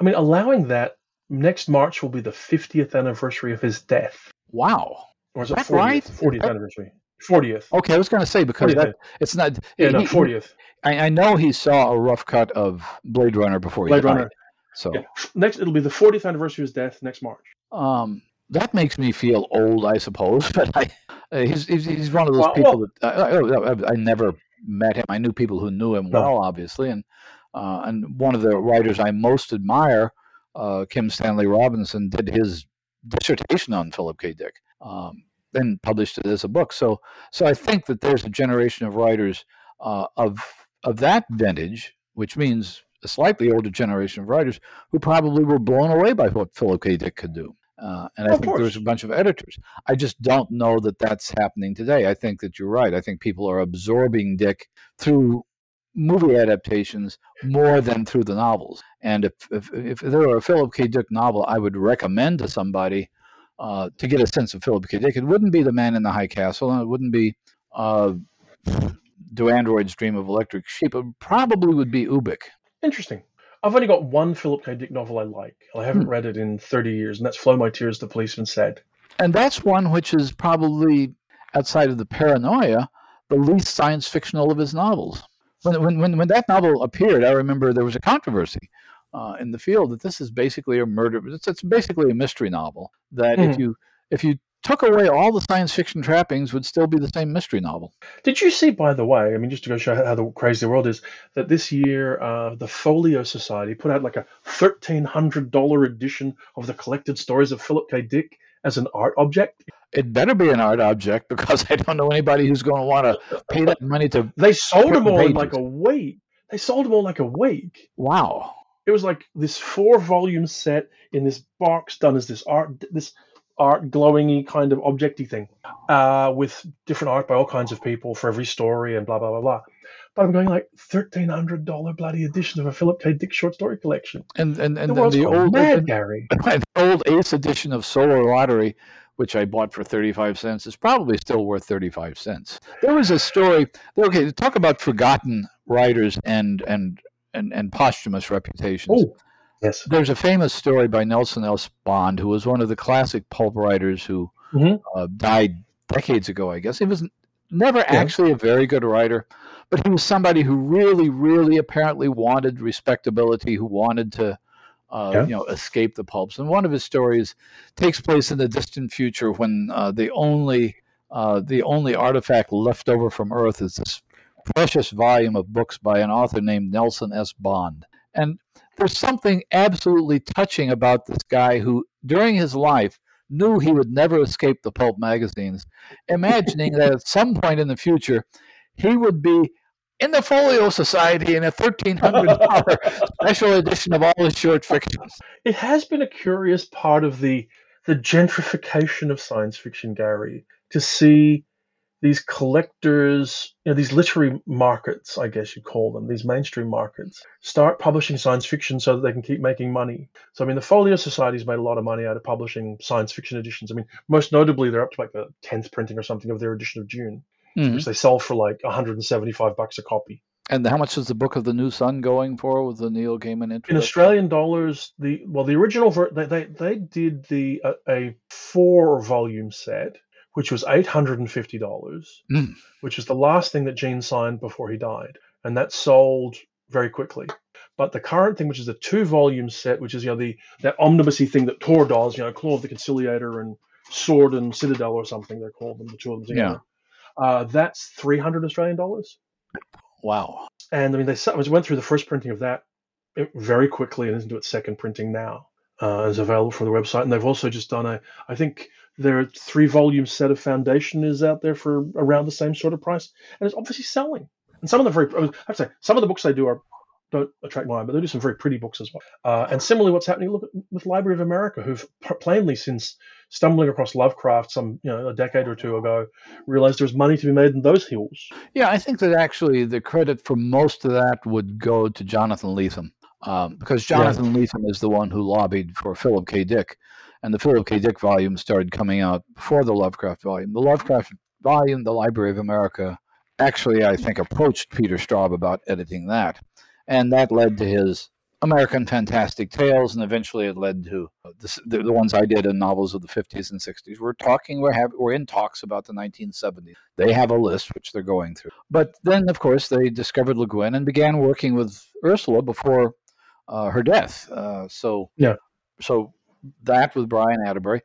I mean, allowing that next March will be the 50th anniversary of his death. wow. Or is it That 40th? right? 40th That- anniversary. 40th. Okay, I was going to say because 40th. that it's not. yeah, he- no, 40th. I, I know he saw a rough cut of Blade Runner before he Blade died. Runner. So Yeah. Next, it'll be the 40th anniversary of his death next March. um, that makes me feel old, I suppose. But I, uh, he's, he's he's one of those Well, people that I, I, I- I never met him. I knew people who knew him well, obviously, and uh, and one of the writers I most admire, uh, Kim Stanley Robinson, did his dissertation on Philip K. Dick. Um, then published it as a book. So, so I think that there's a generation of writers uh, of of that vintage, which means a slightly older generation of writers who probably were blown away by what Philip K. Dick could do. Uh, and I Of think there's a bunch of editors. I just don't know that that's happening today. I think that you're right. I think people are absorbing Dick through movie adaptations more than through the novels. And if if, if there were a Philip K. Dick novel, I would recommend to somebody uh, to get a sense of Philip K. Dick. It wouldn't be The Man in the High Castle, and it wouldn't be uh, Do Androids Dream of Electric Sheep. It probably would be Ubik. Interesting. I've only got one Philip K. Dick novel I like. I haven't hmm. read it in 30 years, and that's Flow My Tears, The Policeman Said. And that's one which is probably, outside of the paranoia, the least science fictional of his novels. When, when, when, when that novel appeared, I remember there was a controversy uh, in the field that this is basically a murder. It's, it's basically a mystery novel. That mm. if hmm. you if you took away all the science fiction trappings, would still be the same mystery novel. Did you see, by the way? I mean, just to go show how the crazy the world is, that this year uh, the Folio Society put out like a thirteen hundred dollar edition of the collected stories of Philip K. Dick as an art object. It better be an art object because I don't know anybody who's going to want to pay that money to. They sold them all in like a week. They sold them all like a week. Wow it was like this four volume set in this box done as this art this art glowingy kind of objecty thing uh, with different art by all kinds of people for every story and blah blah blah blah but I'm going like thirteen hundred dollar bloody edition of a Philip K. Dick short story collection. And and and the, the old mad, Gary. The old Ace edition of Solar Lottery, which I bought for thirty five cents, is probably still worth thirty five cents. There was a story. Okay, talk about forgotten writers and and and, and posthumous reputations. Oh, yes. There's a famous story by Nelson S. Bond, who was one of the classic pulp writers who mm-hmm. uh, died decades ago, I guess. He was never yeah. actually a very good writer, but he was somebody who really, really apparently wanted respectability, who wanted to. Uh, yeah. you know, escape the pulps. And one of his stories takes place in the distant future when uh, the only uh, the only artifact left over from Earth is this precious volume of books by an author named Nelson S. Bond. And there's something absolutely touching about this guy who, during his life, knew he would never escape the pulp magazines, imagining that at some point in the future, he would be in the Folio Society in a $1,300 special edition of all his short fictions. It has been a curious part of the, the gentrification of science fiction, Gary, to see these collectors, you know, these literary markets, I guess you'd call them, these mainstream markets, start publishing science fiction so that they can keep making money. So, I mean, the Folio Society's made a lot of money out of publishing science fiction editions. I mean, most notably, they're up to like the 10th printing or something of their edition of Dune, mm-hmm. which they sell for like 175 bucks a copy. And how much is the Book of the New Sun going for with the Neil Gaiman interest? In Australian dollars, the well, the original ver- they, they they did the uh, a four volume set which was $850, mm. which is the last thing that Gene signed before he died. And that sold very quickly. But the current thing, which is a two volume set, which is you know the that omnibusy thing that Tor does, you know, Claw of the Conciliator and Sword and Citadel or something they're called them, the two of them together. Yeah. Uh, that's 300 Australian dollars. Wow. And I mean, they went through the first printing of that very quickly and is into its second printing now. Uh, is available from the website, and they've also just done a, I think their three volume set of Foundation is out there for around the same sort of price, and it's obviously selling. And some of the very, I have to say, some of the books they do are don't attract my eye, but they do some very pretty books as well. Uh, and similarly, what's happening look with Library of America, who've plainly since stumbling across Lovecraft some you know a decade or two ago, realized there's money to be made in those hills. Yeah, I think that actually the credit for most of that would go to Jonathan Lethem. Um, because Jonathan yeah. Lethem is the one who lobbied for Philip K. Dick and the Philip K. Dick volume started coming out before the Lovecraft volume. The Lovecraft volume, the Library of America, actually, I think, approached Peter Straub about editing that. And that led to his American Fantastic Tales, and eventually it led to the, the, the, ones I did in novels of the 50s and 60s. We're talking, we're, have, we're in talks about the 1970s. They have a list which they're going through. But then, of course, they discovered Le Guin and began working with Ursula before uh, her death. Uh, so, yeah. So that with Brian Attebery.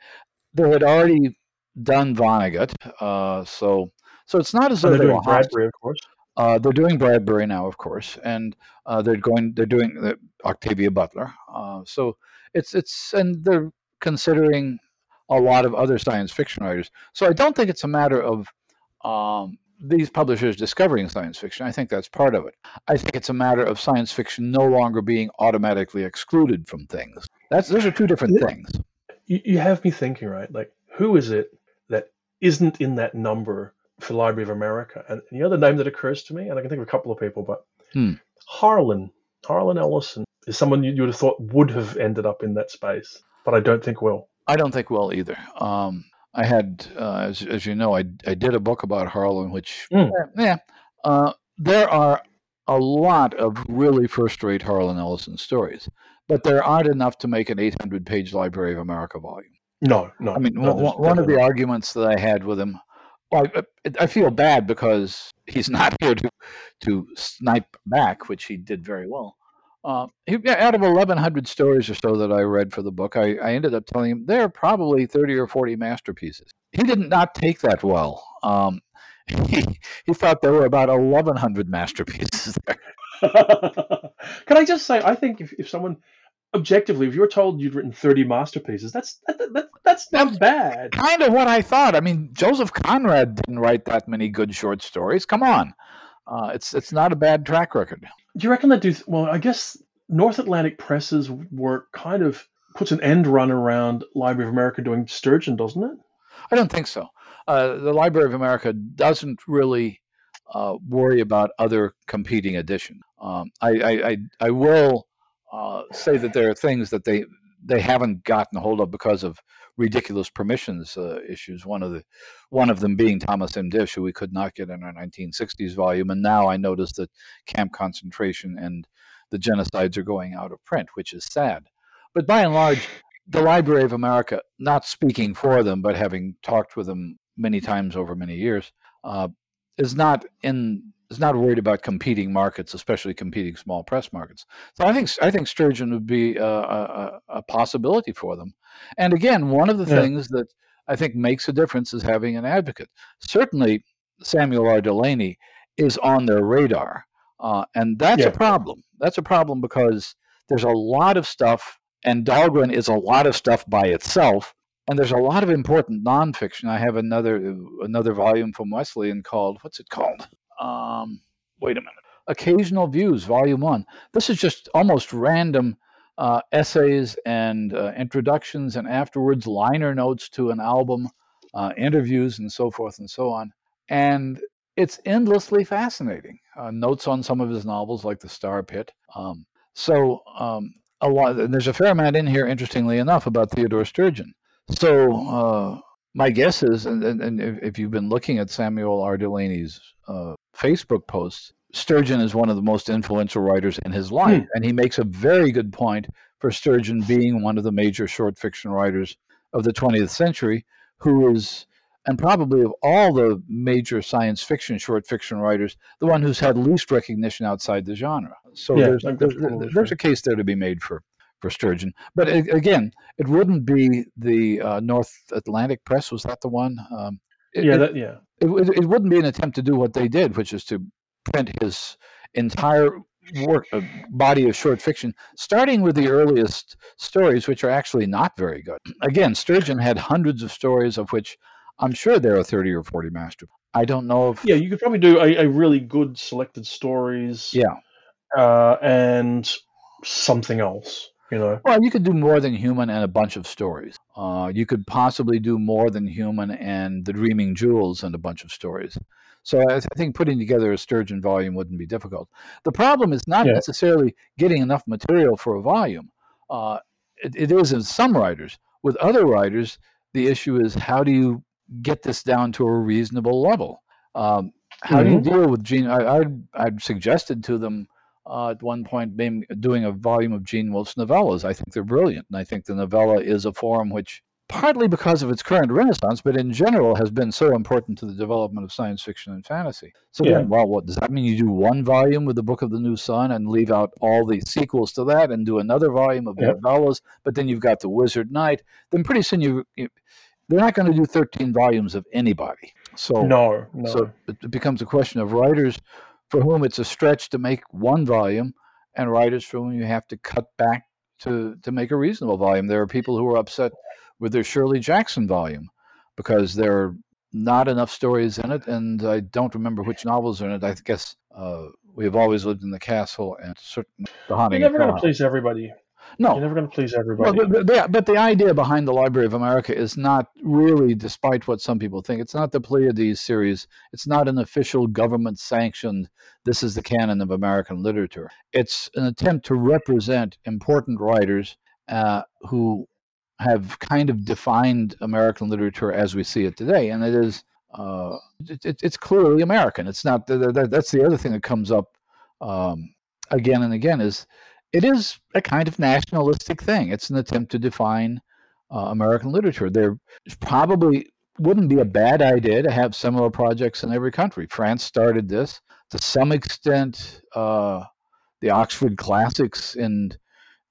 They had already done Vonnegut, uh, so so it's not as though they're doing Bradbury, of course. Uh, they're doing Bradbury now, of course, and uh, they're going. They're doing uh, Octavia Butler. Uh, so it's it's and they're considering a lot of other science fiction writers. So I don't think it's a matter of um, these publishers discovering science fiction. I think that's part of it. I think it's a matter of science fiction no longer being automatically excluded from things. That's those are two different things. You, you have me thinking, right? Like, who is it that isn't in that number for Library of America? And, the other name that occurs to me, and I can think of a couple of people, but hmm. Harlan, Harlan Ellison is someone you, you would have thought would have ended up in that space, but I don't think will. I don't think will either. Um, I had, uh, as, as you know, I, I did a book about Harlan, which, Mm. yeah, uh, there are a lot of really first rate Harlan Ellison stories, but there aren't enough to make an 800 page Library of America volume. No, no. I mean, no, one- one of the arguments that I had with him, well, I, I feel bad because he's not here to to snipe back, which he did very well. Uh, he, out of 1,100 stories or so that I read for the book, I, I ended up telling him there are probably 30 or 40 masterpieces. He did not take that well. Um, he, thought there were about 1,100 masterpieces there. Can I just say, I think if, if someone objectively, if you were told you'd written 30 masterpieces, that's that, that, that- that's not bad. Kind of what I thought. I mean, Joseph Conrad didn't write that many good short stories. Come on. Uh, it's it's not a bad track record. Do you reckon they do? Well, I guess North Atlantic Presses work kind of puts an end run around Library of America doing Sturgeon, doesn't it? I don't think so. Uh, the Library of America doesn't really uh, worry about other competing editions. Um, I, I, I, I will uh, say that there are things that they they haven't gotten a hold of because of ridiculous permissions uh, issues. One of the one of them being Thomas M. Disch, who we could not get in our 1960s volume, and now I notice that Camp Concentration and the genocides are going out of print, which is sad. But by and large, the Library of America, not speaking for them, but having talked with them many times over many years, uh, is not in is not worried about competing markets, especially competing small press markets. So I think I think Sturgeon would be a, a, a possibility for them. And again, one of the Yeah. things that I think makes a difference is having an advocate. Certainly, Samuel R. Delany is on their radar, uh, and that's Yeah. a problem. That's a problem because there's a lot of stuff, and Dhalgren is a lot of stuff by itself. And there's a lot of important nonfiction. I have another another volume from Wesleyan called what's it called? Um, wait a minute. Occasional Views, Volume One. This is just almost random uh, essays and uh, introductions, and afterwards liner notes to an album, uh, interviews, and so forth and so on. And it's endlessly fascinating. Uh, notes on some of his novels, like The Star Pit. Um, so um, a lot. There's a fair amount in here, interestingly enough, about Theodore Sturgeon. So uh, my guess is, and, and, if, you've been looking at Samuel R. Delany's uh, Facebook posts, Sturgeon is one of the most influential writers in his life, and he makes a very good point for Sturgeon being one of the major short fiction writers of the 20th century, who is, and probably of all the major science fiction short fiction writers, the one who's had least recognition outside the genre. So Yeah, there's, think there's, there's a case there to be made for for Sturgeon. But a- again, it wouldn't be the uh, North Atlantic Press. Was that the one? Um, it, yeah, that, yeah. it, it wouldn't be an attempt to do what they did, which is to print his entire work, uh, body of short fiction, starting with the earliest stories, which are actually not very good. Again, Sturgeon had hundreds of stories, of which I'm sure there are 30 or 40 master. I don't know if. Yeah, you could probably do a, a really good selected stories. Yeah. Uh, and something else, you know. Well, you could do more than human and a bunch of stories. Uh, you could possibly do more than human and the Dreaming Jewels and a bunch of stories. So I, I think putting together a Sturgeon volume wouldn't be difficult. The problem is not Yeah. necessarily getting enough material for a volume. Uh, it, it is in some writers. With other writers, the issue is how do you get this down to a reasonable level? Um, how do you deal with Gene? I, I I'd suggested to them uh, at one point maybe doing a volume of Gene Wolfe's novellas. I think they're brilliant, and I think the novella is a form which, partly because of its current renaissance, but in general has been so important to the development of science fiction and fantasy. So Yeah. then, well, what does that mean? You do one volume with the Book of the New Sun and leave out all the sequels to that, and do another volume of Yep. novellas, but then you've got the Wizard Knight. Then pretty soon you, you they're not going to do 13 volumes of anybody. So No, no. so it becomes a question of writers for whom it's a stretch to make one volume, and writers for whom you have to cut back to to make a reasonable volume. There are people who are upset with their Shirley Jackson volume because there are not enough stories in it, and I don't remember which novels are in it. I guess uh, we have always lived in the castle and certain the You're haunting. never of going to please everybody. No, You're never going to please well, everybody. but, but, the, but the idea behind the Library of America is not really, despite what some people think, it's not the Pleiades series. It's not an official government sanctioned, this is the canon of American literature. It's an attempt to represent important writers uh, who have kind of defined American literature as we see it today, and it is uh, it, it, it's clearly American. It's not that, that's the other thing that comes up um, again and again is it is a kind of nationalistic thing. It's an attempt to define uh, American literature. There probably wouldn't be a bad idea to have similar projects in every country. France started this to some extent. Uh, the Oxford Classics in,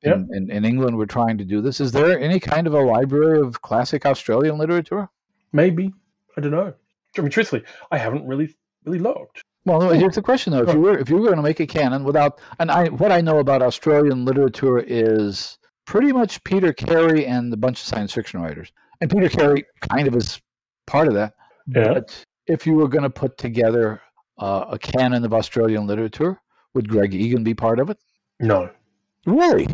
yep. in, in, in England were trying to do this. Is there any kind of a library of classic Australian literature? Maybe. I don't know. I mean, truthfully, I haven't really really looked. Well, here's the question though: if you were if you were going to make a canon without, and I what I know about Australian literature is pretty much Peter Carey and a bunch of science fiction writers, and Peter Carey kind of is part of that. Yeah. But if you were going to put together uh, a canon of Australian literature, would Greg Egan be part of it? No. Really?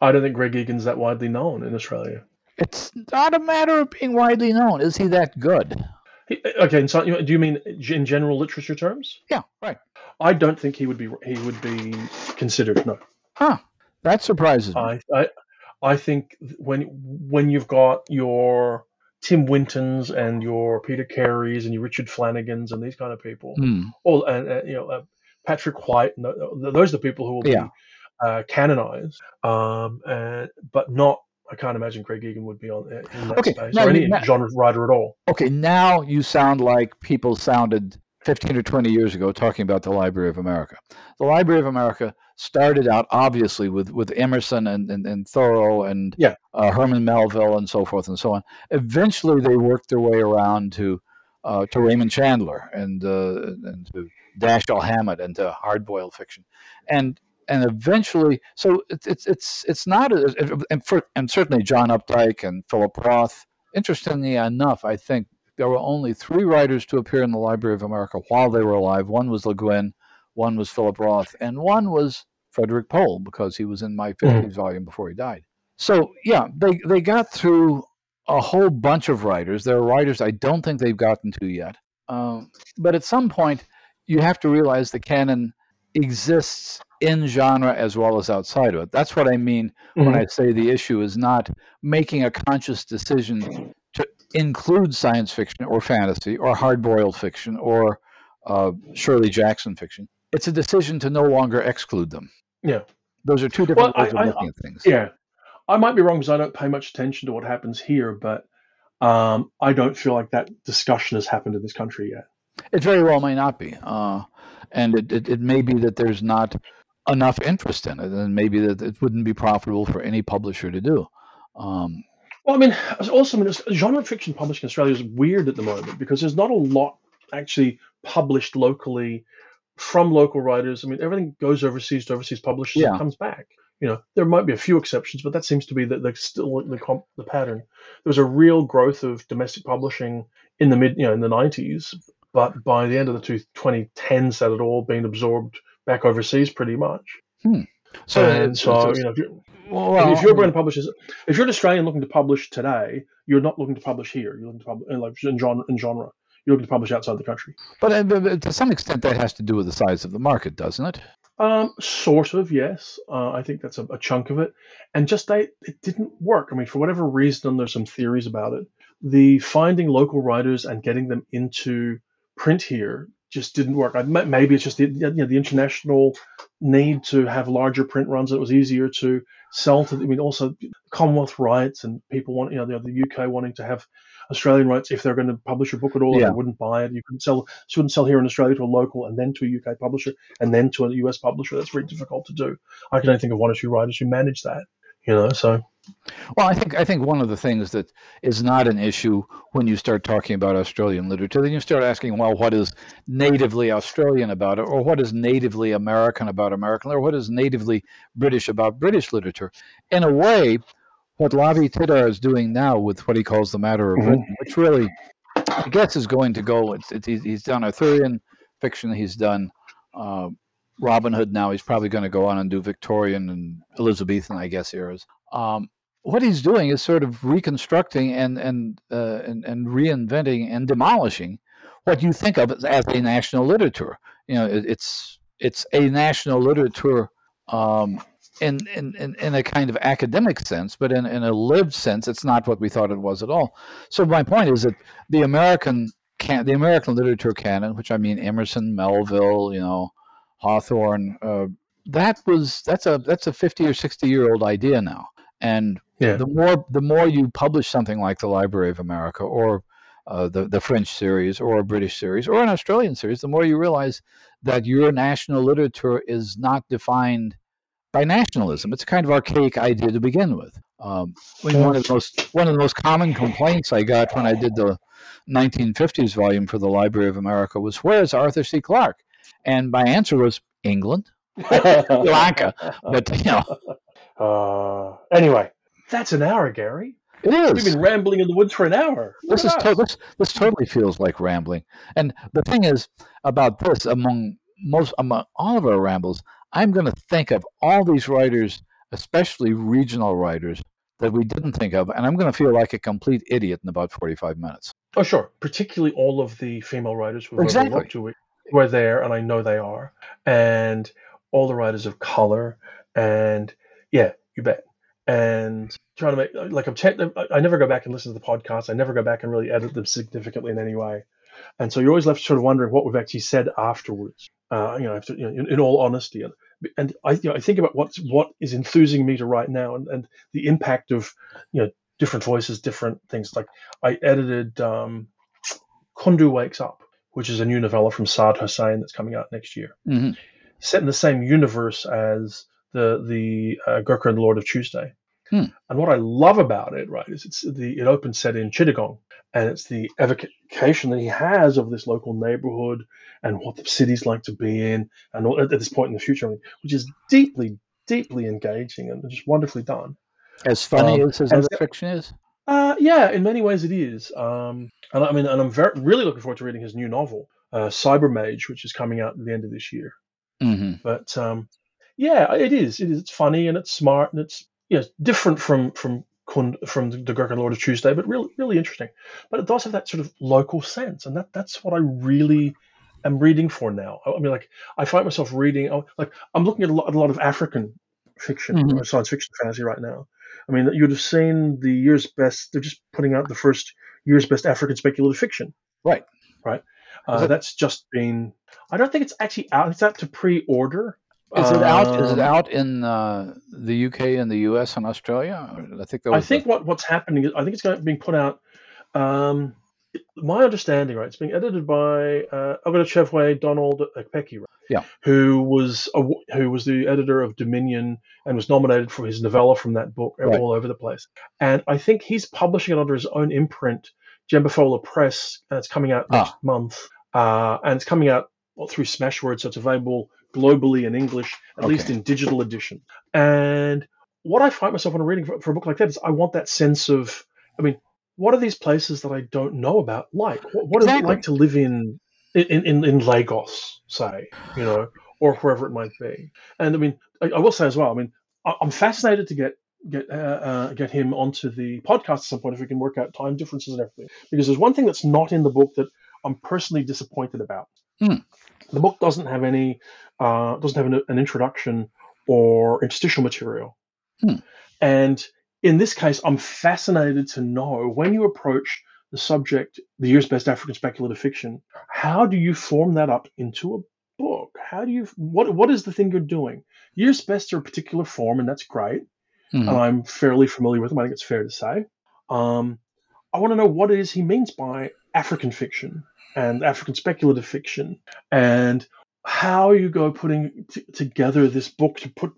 I don't think Greg Egan's that widely known in Australia. It's not a matter of being widely known. Is he that good? Okay, so do you mean in general literature terms? Yeah, right. I don't think he would be he would be considered. No. Huh. That surprises me. I I, I think when when you've got your Tim Wintons and your Peter Careys and your Richard Flanagans and these kind of people, mm. all and, and you know uh, Patrick White, those are the people who will yeah. be uh, canonized, um, and, but not I can't imagine Greg Egan would be on in that okay, space or any now, genre writer at all. Okay, now you sound like people sounded 15 or 20 years ago talking about the Library of America. The Library of America started out obviously with, with Emerson and, and, and Thoreau and yeah. uh, Herman Melville and so forth and so on. Eventually, they worked their way around to uh, to Raymond Chandler and uh, and to Dashiell Hammett and to hardboiled fiction, and and eventually, so it's it's it's it's not, a, and, for, and certainly John Updike and Philip Roth. Interestingly enough, I think there were only three writers to appear in the Library of America while they were alive. One was Le Guin, one was Philip Roth, and one was Frederik Pohl because he was in my 50s mm-hmm. volume before he died. So yeah, they they got through a whole bunch of writers. There are writers I don't think they've gotten to yet. Um, but at some point, you have to realize the canon exists in genre as well as outside of it. That's what I mean mm-hmm. when I say the issue is not making a conscious decision to include science fiction or fantasy or hard-boiled fiction or uh, Shirley Jackson fiction. It's a decision to no longer exclude them. Yeah, those are two different well, ways I, of looking I, at things. Yeah, I might be wrong because I don't pay much attention to what happens here, but um, I don't feel like that discussion has happened in this country yet. It very well may not be. Uh, and it, it, it, may be that there's not enough interest in it, and maybe that it wouldn't be profitable for any publisher to do. Um, well, I mean, also, I mean, genre fiction publishing in Australia is weird at the moment because there's not a lot actually published locally from local writers. I mean, everything goes overseas to overseas publishers yeah. and comes back. You know, there might be a few exceptions, but that seems to be the, the still the, comp, the pattern. There was a real growth of domestic publishing in the mid, you know, in the 90s, but by the end of the two, 2010s, that had all been absorbed back overseas pretty much. Hmm. So, and so, you know, if you're, well, if you're going to publish, if you're an Australian looking to publish today, you're not looking to publish here. You're looking to publish in, like, in genre. In genre. You're looking to publish outside the country. But, uh, but, to some extent, that has to do with the size of the market, doesn't it? Um, sort of, yes. Uh, I think that's a, a, chunk of it. And just they, it didn't work. I mean, for whatever reason, there's some theories about it. The finding local writers and getting them into print here just didn't work. I, maybe it's just the you know, the international need to have larger print runs. It was easier to sell to. I mean, also Commonwealth rights and people want you know the, the UK wanting to have Australian rights if they're going to publish a book at all. Yeah. They wouldn't buy it. You couldn't sell. You wouldn't sell here in Australia to a local and then to a UK publisher and then to a US publisher. That's very difficult to do. I can only think of one or two writers who manage that. You know, so. Well, I think I think one of the things that is not an issue when you start talking about Australian literature, then you start asking, well, what is natively Australian about it, or what is natively American about American, or what is natively British about British literature? In a way, what Lavie Tidhar is doing now with what he calls the matter of mm-hmm. Britain, which really, I guess, is going to go. It's, it's, he's done Arthurian fiction. He's done uh, Robin Hood. Now he's probably going to go on and do Victorian and Elizabethan, I guess, eras. Um, what he's doing is sort of reconstructing and and, uh, and and reinventing and demolishing what you think of as a national literature. You know, it, it's it's a national literature um, in, in, in, a kind of academic sense, but in, in a lived sense, it's not what we thought it was at all. So my point is that the American can the American literature canon, which I mean Emerson, Melville, you know, Hawthorne, uh, that was that's a that's a fifty or sixty year old idea now. And yeah. the more the more you publish something like the Library of America or uh, the the French series or a British series or an Australian series, the more you realize that your national literature is not defined by nationalism. It's a kind of archaic idea to begin with. Um, one of the most one of the most common complaints I got when I did the 1950s volume for the Library of America was, "Where's Arthur C. Clarke?" And my answer was England, Sri Lanka. But you know. Uh, anyway, that's an hour, Gary. It is. We've been rambling in the woods for an hour. This is to- this, this totally feels like rambling. And the thing is about this, among most among all of our rambles, I'm going to think of all these writers, especially regional writers, that we didn't think of, and I'm going to feel like a complete idiot in about 45 minutes. Oh, sure. Particularly all of the female writers we've exactly. to who are there, and I know they are, and all the writers of color, and yeah, you bet. And trying to make like I'm, te- I never go back and listen to the podcast. I never go back and really edit them significantly in any way. And so you're always left sort of wondering what we've actually said afterwards. Uh, you know, after, you know in, in, all honesty, and, and I, you know, I think about what's what is enthusing me to write now, and, and the impact of you know different voices, different things. Like I edited um, Kundo Wakes Up, which is a new novella from Saad Hossain that's coming out next year, mm-hmm. set in the same universe as the the uh, Gurkha and the Lord of Tuesday. Hmm. And what I love about it, right, is it's the it opens set in Chittagong, and it's the evocation that he has of this local neighborhood and what the city's like to be in, and at this point in the future, which is deeply, deeply engaging and just wonderfully done. As funny um, as his other fiction is. Uh, yeah, in many ways it is. Um, and I mean, and I'm very really looking forward to reading his new novel, uh, Cyber Mage, which is coming out at the end of this year. Mm-hmm. But um, yeah, it is. It is. It's funny and it's smart and it's you know, different from from from the Gurkha Lord of Tuesday, but really really interesting. But it does have that sort of local sense, and that that's what I really am reading for now. I mean, like I find myself reading oh, like I'm looking at a lot, a lot of African fiction mm-hmm. or science fiction fantasy right now. I mean, you'd have seen the year's best. They're just putting out the first year's best African speculative fiction. Right. Right. Uh, that's just been. I don't think it's actually out. It's out to pre-order. Is it out? Is it um, out in uh, the UK and the US and Australia? I think. I think the... what what's happening is I think it's going being put out. Um, my understanding, right? It's being edited by uh, Chevway Donald Ekpeki, right? Yeah. Who was a, who was the editor of Dominion and was nominated for his novella from that book right. all over the place. And I think he's publishing it under his own imprint, Jembefola Press, and it's coming out next ah. month. Uh, and it's coming out through Smashwords, so it's available globally in English, at okay. least in digital edition. And what I find myself when I'm reading for, for, a book like that is I want that sense of, I mean, what are these places that I don't know about like? What, what exactly. is it like to live in, in, in, in Lagos, say, you know, or wherever it might be? And I mean, I, I will say as well, I mean, I, am fascinated to get get uh, uh, get him onto the podcast at some point if we can work out time differences and everything. Because there's one thing that's not in the book that I'm personally disappointed about. Mm. The book doesn't have any, uh, doesn't have an, an, introduction or interstitial material. Hmm. And in this case, I'm fascinated to know when you approach the subject, the year's best African speculative fiction, how do you form that up into a book? How do you what what is the thing you're doing? Year's best are a particular form, and that's great. Hmm. And I'm fairly familiar with them. I think it's fair to say. Um, I want to know what it is he means by African fiction and African speculative fiction, and how you go putting t- together this book to put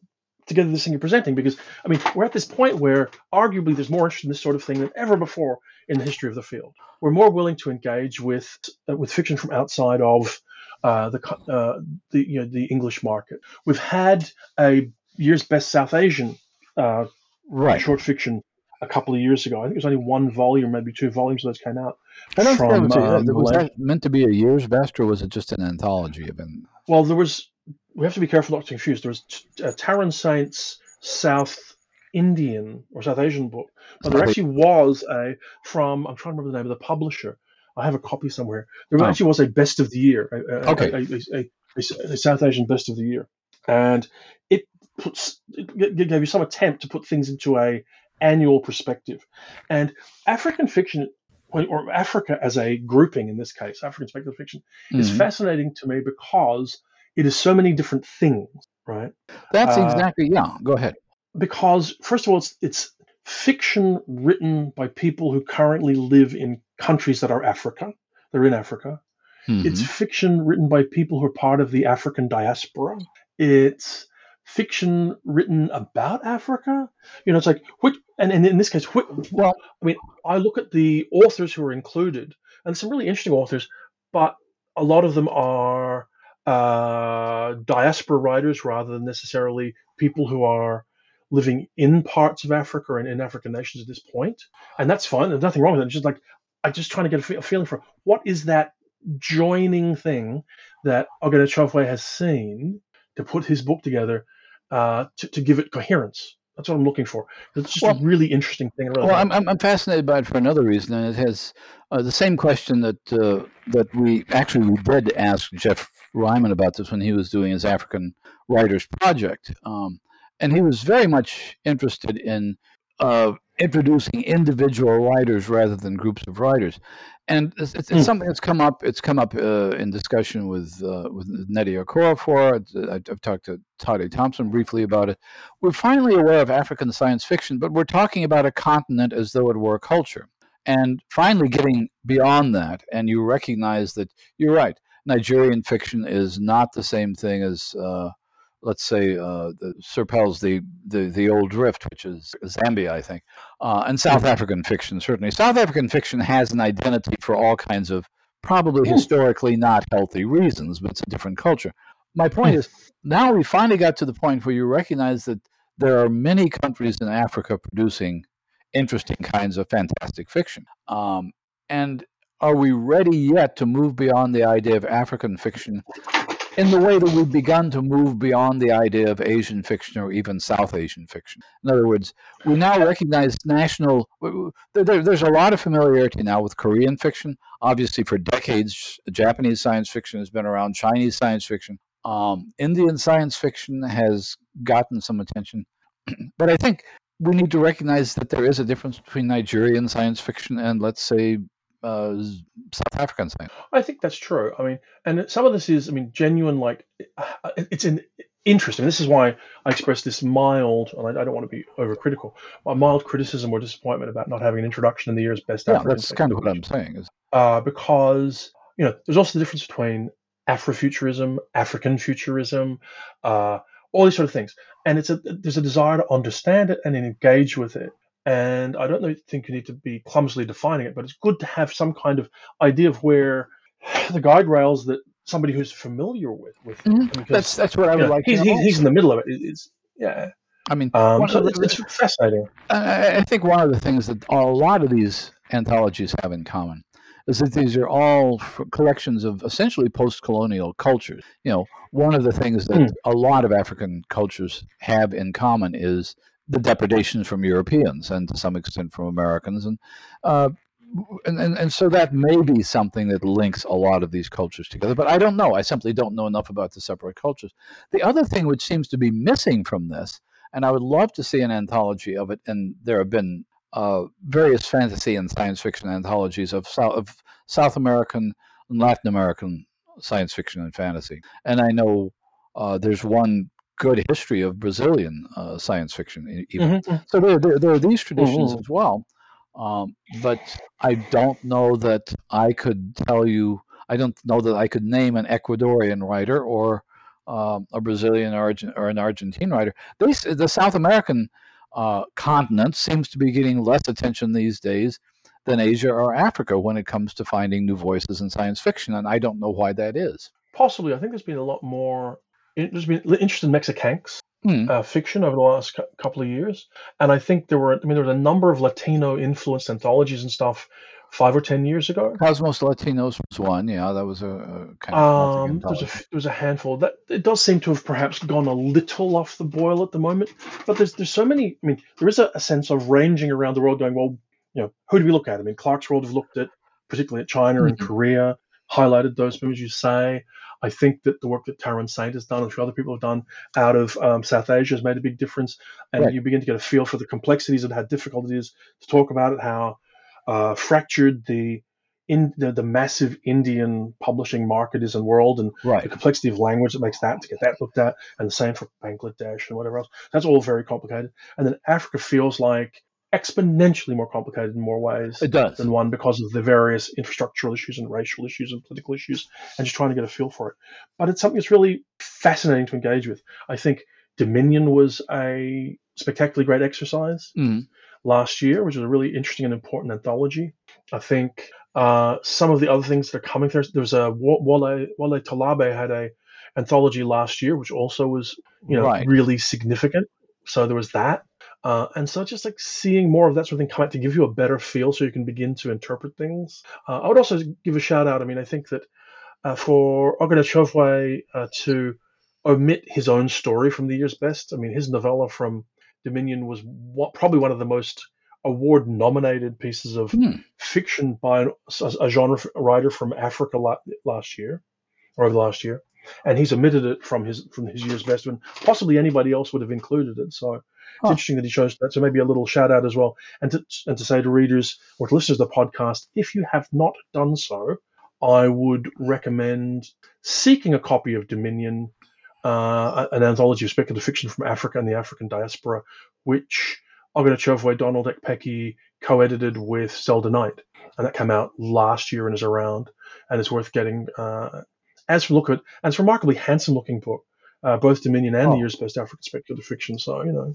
together this thing you're presenting. Because I mean, we're at this point where arguably there's more interest in this sort of thing than ever before in the history of the field. We're more willing to engage with uh, with fiction from outside of uh, the uh, the you know the English market. We've had a year's best South Asian uh, right. short fiction a couple of years ago. I think it was only one volume, maybe two volumes of those came out. I don't from, think that was, um, was that meant to be a year's best, or was it just an anthology of him? Well, there was. We have to be careful not to confuse. There was uh, Tarun Saint's South Indian or South Asian book, but there actually was a from. I'm trying to remember the name of the publisher. I have a copy somewhere. There oh. actually was a best of the year. A, okay. A, a, a, South Asian best of the year, and it puts gave you some attempt to put things into a annual perspective, and African fiction or Africa as a grouping in this case, African speculative fiction, mm-hmm. is fascinating to me because it is so many different things, right? That's uh, exactly yeah. Go ahead. Because first of all, it's, it's fiction written by people who currently live in countries that are Africa. They're in Africa. Mm-hmm. It's fiction written by people who are part of the African diaspora. It's fiction written about Africa. You know, it's like which, and, and in this case, which, well, I mean, I look at the authors who are included, and some really interesting authors, but a lot of them are uh, diaspora writers rather than necessarily people who are living in parts of Africa and in African nations at this point. point, and that's fine. There's nothing wrong with it. It's just like I'm just trying to get a feeling for what is that joining thing that Oghenechovwe has seen to put his book together uh, to, to give it coherence. That's what I'm looking for. It's just well, a really interesting thing. Really well, I'm, I'm fascinated by it for another reason, and it has uh, the same question that uh, that we actually we did ask Geoff Ryman about this when he was doing his African Writers Project, um, and he was very much interested in uh, introducing individual writers rather than groups of writers, and it's, it's, it's mm. something that's come up. It's come up uh, in discussion with uh, with Nnedi Okorafor. I've, talked to Tade Thompson briefly about it. We're finally aware of African science fiction, but we're talking about a continent as though it were a culture. And finally, getting beyond that, and you recognize that you're right. Nigerian fiction is not the same thing as uh, let's say uh, the Sir the, the the old drift, which is Zambia, I think, uh, and South mm-hmm. African fiction certainly. South African fiction has an identity for all kinds of probably historically not healthy reasons, but it's a different culture. My point hmm. is now we finally got to the point where you recognize that there are many countries in Africa producing interesting kinds of fantastic fiction. Um, and are we ready yet to move beyond the idea of African fiction in the way that we've begun to move beyond the idea of Asian fiction or even South Asian fiction. In other words, we now recognize national. There, there's a lot of familiarity now with Korean fiction. Obviously, for decades, Japanese science fiction has been around. Chinese science fiction, um, Indian science fiction has gotten some attention, but I think we need to recognize that there is a difference between Nigerian science fiction and, let's say, uh, South African science. I think that's true. I mean, and some of this is, I mean, genuine. Like, it's an interesting. This is why I express this mild, and I, I don't want to be overcritical, a mild criticism or disappointment about not having an introduction in the year's best yeah, African. That's kind of what I'm saying. Is uh, because you know, there's also the difference between Afrofuturism, African futurism, uh, all these sort of things, and it's a there's a desire to understand it and engage with it and I don't think you need to be clumsily defining it, but it's good to have some kind of idea of where the guide rails that somebody who's familiar with with mm-hmm. because, that's that's what I would know, like. He's, he's, he's, in the middle of it. It's yeah. I mean, um, so the, it's, it's, fascinating. I think one of the things that a lot of these anthologies have in common is that these are all collections of essentially post-colonial cultures. You know, one of the things that mm. a lot of African cultures have in common is the depredations from Europeans and to some extent from Americans, and, uh, and, and and so that may be something that links a lot of these cultures together. But I don't know. I simply don't know enough about the separate cultures. The other thing which seems to be missing from this, and I would love to see an anthology of it, and there have been uh, various fantasy and science fiction anthologies of South, of South American and Latin American science fiction and fantasy, and I know. Uh, there's one good history of Brazilian uh, science fiction. Even. Mm-hmm. So there, there, there, are these traditions mm-hmm. as well. Um, but I don't know that I could tell you. I don't know that I could name an Ecuadorian writer or um, a Brazilian or, or, an Argentine writer. They, the South American uh, continent seems to be getting less attention these days than Asia or Africa when it comes to finding new voices in science fiction, and I don't know why that is. Possibly, I think there's been a lot more there's been interest in Mexicanx mm. uh, fiction over the last cu- couple of years, and I think there were I mean there was a number of Latino influenced anthologies and stuff five or ten years ago. Cosmos Latinos was one, yeah, that was a, a kind of um, there's a there's a handful that it does seem to have perhaps gone a little off the boil at the moment, but there's there's so many. I mean, there is a, a sense of ranging around the world, going well, you know, who do we look at? I mean, Clarkesworld have looked at particularly at China mm-hmm. and Korea. highlighted those movies you say. I think that the work that Tarun Saint has done and a few other people have done out of um, South Asia has made a big difference. And Right. you begin to get a feel for the complexities and how difficult it is to talk about it, how uh, fractured the in the, the massive Indian publishing market is and world, and the complexity of language that makes that to get that looked at, and the same for Bangladesh and whatever else. That's all very complicated. And then Africa feels like exponentially more complicated in more ways It does. than one because of the various infrastructural issues and racial issues and political issues, and just trying to get a feel for it. But it's something that's really fascinating to engage with. I think Dominion was a spectacularly great exercise Mhm. last year, which was a really interesting and important anthology. I think uh, some of the other things that are coming there, there was a Wa- Wole, Wole Talabi had a anthology last year, which also was you know Right. really significant. So there was that. Uh, and so just like seeing more of that sort of thing come out to give you a better feel so you can begin to interpret things. Uh, I would also give a shout out. I mean, I think that uh, for Oghenechovwe uh, to omit his own story from the year's best, I mean, his novella from Dominion was what, probably one of the most award nominated pieces of Hmm. fiction by an, a, genre writer from Africa la- last year or over the last year. And he's omitted it from his from his year's best when possibly anybody else would have included it. So it's interesting that he chose that. So maybe a little shout out as well, and to and to say to readers or to listeners of the podcast, if you have not done so, I would recommend seeking a copy of Dominion, uh, an anthology of speculative fiction from Africa and the African diaspora, which Oghenechovwe Donald Ekpeki co-edited with Zelda Knight, and that came out last year and is around, and it's worth getting. Uh, as for look at, and it's a remarkably handsome looking book, uh, both Dominion and Oh. the year's best African speculative fiction. So you know,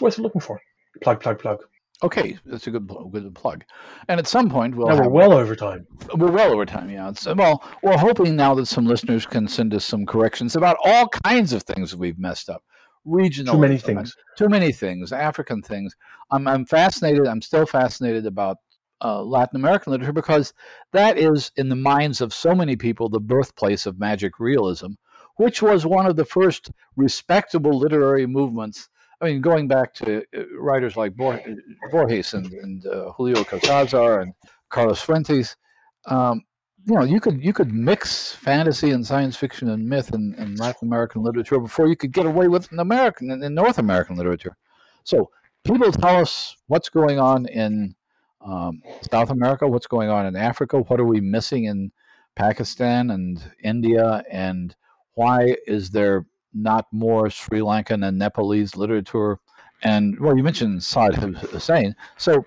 worth looking for. Plug, plug, plug. Okay, that's a good good plug. And at some point, we'll now we're well over time. We're well over time, yeah. It's, well, we're hoping now that some listeners can send us some corrections about all kinds of things that we've messed up. Regional, Too many things. too many things, African things. I'm, I'm fascinated. I'm still fascinated about uh, Latin American literature because that is, in the minds of so many people, the birthplace of magic realism, which was one of the first respectable literary movements. I mean, going back to uh, writers like Bor- Borges and, and uh, Julio Cortázar and Carlos Fuentes, um, you know, you could you could mix fantasy and science fiction and myth in, in Latin American literature before you could get away with it in American in North American literature. So people tell us what's going on in um, South America, what's going on in Africa, what are we missing in Pakistan and India, and why is there not more Sri Lankan and Nepalese literature? And well, you mentioned Saad Hossain, so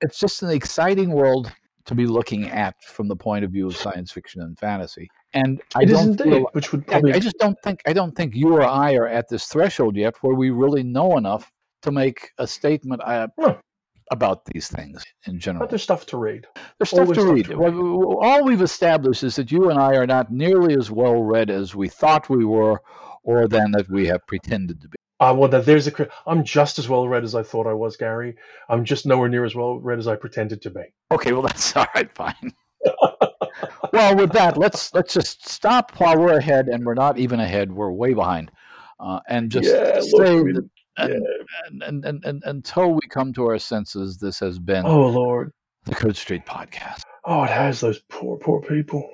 it's just an exciting world to be looking at from the point of view of science fiction and fantasy. And I It don't feel, which would I, probably I just don't think I don't think you or I are at this threshold yet where we really know enough to make a statement uh, about these things in general. but there's stuff to read. There's stuff to stuff read. to w- all we've established is that you and I are not nearly as well read as we thought we were, or than that we have pretended to be. Uh, well, that there's a. I'm just as well read as I thought I was, Gary. I'm just nowhere near as well read as I pretended to be. Okay, well that's all right, fine. well, with that, let's let's just stop while we're ahead, and we're not even ahead; we're way behind, uh, and just Yeah, say look, that, and, and, and, and, and until we come to our senses, this has been Oh Lord. the Coode Street Podcast. Oh, it has those poor, poor people.